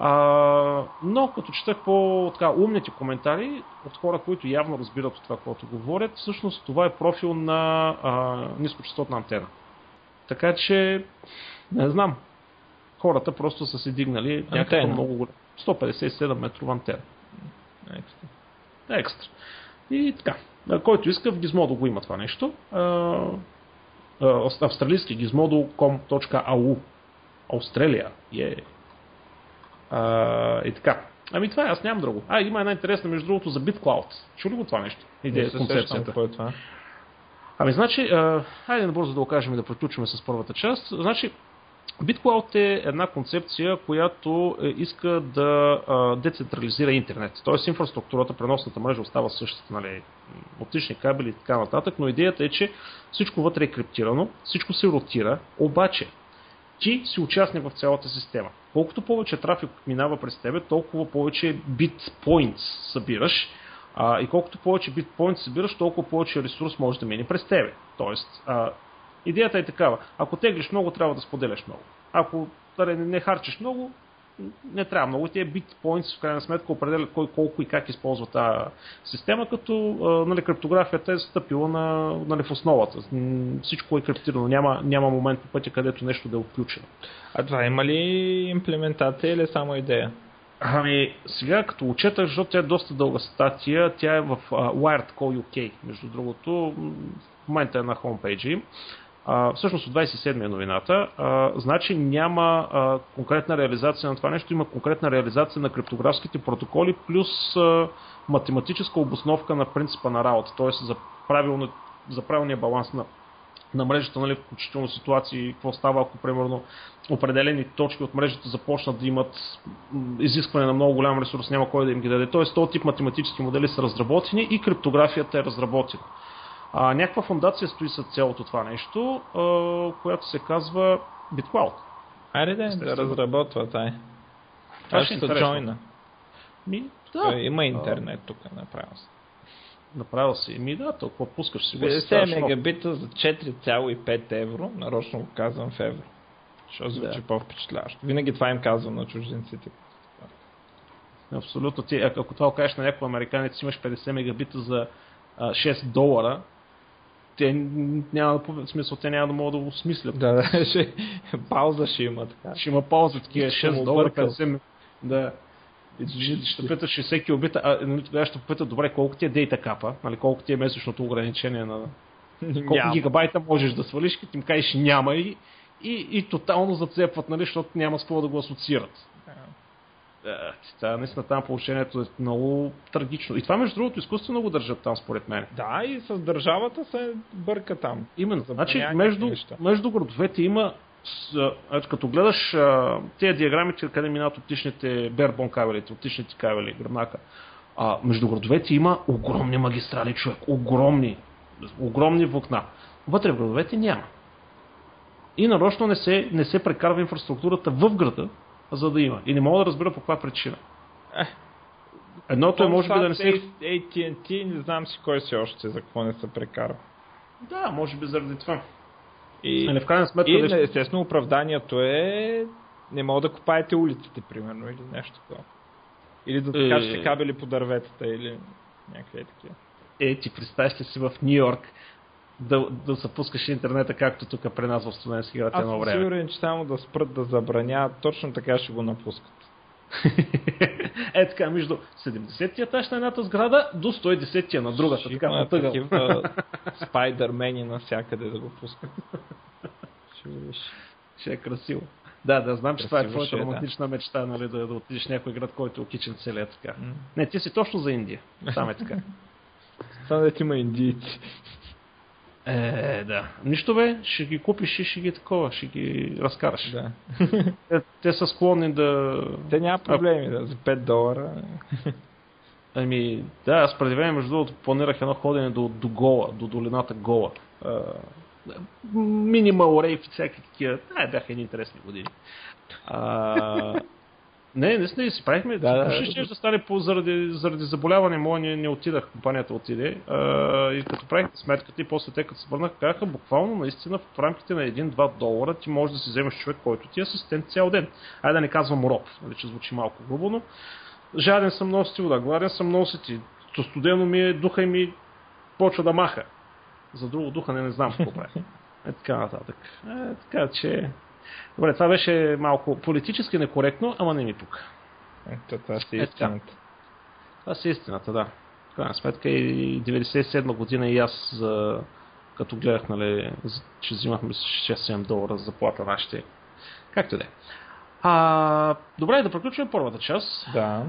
А, но като четах по така, умните коментари от хора, които явно разбират от това, което говорят, всъщност това е профил на а, нискочастотна антена. Така че, не знам, хората просто са си дигнали някаква много голяма. 157 метрова антена. Екстра. Екстра. И така. Който иска, в Gizmodo го има това нещо. австралийски gizmodo.com.au Австралия. Yeah. А, и така. Ами това е, аз нямам друго. А, има една интересна, между другото, за BitCloud. Чули го това нещо? Идея, концепцията. Кой е това? Ами, значи, а, хайде набързо да го кажем и да приключим с първата част. Значи, BitCloud е една концепция, която е, иска да а, децентрализира интернет. Тоест инфраструктурата, преносната мрежа остава същата, нали, оптични кабели и така нататък, но идеята е, че всичко вътре е криптирано, всичко се ротира, обаче ти си участник в цялата система. Колкото повече трафик минава през тебе, толкова повече битпоинтс събираш. А, и колкото повече битпоинтс събираш, толкова повече ресурс може да мине през тебе. Тоест, а, идеята е такава. Ако теглиш много, трябва да споделяш много. Ако не, не харчиш много, не трябва много. Тия битпоинтс в крайна сметка определят кой колко и как използва тази система, като нали, криптографията е стъпила на, нали, в основата. Всичко е криптирано. Няма, няма момент по пътя, където нещо да е отключено. А това има ли имплементация или само идея? Ами, сега като учета, защото тя е доста дълга статия, тя е в uh, Wired Call UK, между другото, в момента е на хомпейджа им. Всъщност от 27 я новината. А, значи няма а, конкретна реализация на това нещо, има конкретна реализация на криптографските протоколи, плюс а, математическа обосновка на принципа на работа, т.е. за правилно за правилния баланс на на мрежата, нали, включително ситуации, какво става, ако примерно определени точки от мрежата започнат да имат изискване на много голям ресурс, няма кой да им ги даде. Тоест, този тип математически модели са разработени и криптографията е разработена. А, някаква фундация стои с цялото това нещо, а, която се казва BitCloud. Айде да, да разработва тай. Това ще се джойна. Ми, да. Е, има интернет тук, направо се. Направо си. Ми да, толкова пускаш си. 50 мегабита за 4,5 евро, нарочно го казвам в евро. Що звучи да. по-впечатляващо. Винаги това им казвам на чужденците. Абсолютно. Ти, ако това кажеш на някой американец, имаш 50 мегабита за 6 долара, те няма да, смисъл, те няма да могат да го осмислят. Да, да, ще, пауза ще има така. Ще има пауза, такива 6 долара, 50 Да. И ще питаш 60 килобита, а нали, тогава ще попита, добре, колко ти е дейта капа, нали, колко ти е месечното ограничение на... Колко няма. гигабайта можеш да свалиш, като им кажеш няма и, и, и тотално зацепват, нали, защото няма с какво да го асоциират. Да, да, наистина там положението е много трагично. И това, между другото, изкуствено го държат там, според мен. Да, и с държавата се бърка там. Именно. Значи, между, между градовете има като гледаш тези диаграмите, къде минат оптичните бербон кабелите, оптичните кабели, гръбнака, а, между градовете има огромни магистрали, човек, огромни, огромни влакна. Вътре в градовете няма. И нарочно не се, не се прекарва инфраструктурата в града, за да има. И не мога да разбера по каква причина. Е, Едното е може би да не се... AT&T, не знам си кой си още, за какво не се прекарва. Да, може би заради това. И, нали, в крайна сметка, и да... естествено оправданието е не мога да копаете улиците, примерно, или нещо такова. Или да е... кабели по дърветата, или някакви такива. Е, ти представяш ли си в Нью Йорк да, да запускаш интернета, както тук при нас в студентски град едно време? Аз съм сигурен, че само да спрат да забраняват, точно така ще го напускат. е така, между 70-ти етаж на едната сграда до 110-тия на другата. Ще така, има такива спайдермени навсякъде да го пускат. Ще Ще е красиво. Да, да, знам, че това е твоята романтична да. мечта, нали, да, да отидеш в някой град, който е окичен целия така. Mm. Не, ти си точно за Индия. Там е така. Само да ти има индийци. Е, да. Нищо бе, ще ги купиш и ще ги такова, ще ги разкараш. Да. Те, те са склонни да... Те няма проблеми, да, за 5 долара. Ами, да, аз преди време, между другото, планирах едно ходене до, до Гола, до долината Гола. Минимал рейф и всякакви такива. Да, бяха едни интересни години. А, не, наистина си правихме. Да, да, ще да, да стане по, заради, заради заболяване мое не, не отидах, компанията отиде. А, и като правихме сметката и после те като се върнах, казаха буквално наистина в рамките на 1-2 долара ти можеш да си вземеш човек, който ти е асистент цял ден. Айде да не казвам роб, нали, че звучи малко грубо, но жаден съм носити вода, гладен съм носити, то студено ми е, духа ми почва да маха. За друго духа не, не знам какво прави. Е така нататък. Е, така че Добре, това беше малко политически некоректно, ама не ми пука. Ето, това си е истината. Това си истината, да. В крайна сметка и 97 година и аз, за, като гледах, нали, че взимахме 6-7 долара за заплата нашите. Както да е. А, добре, да приключим първата част. Да.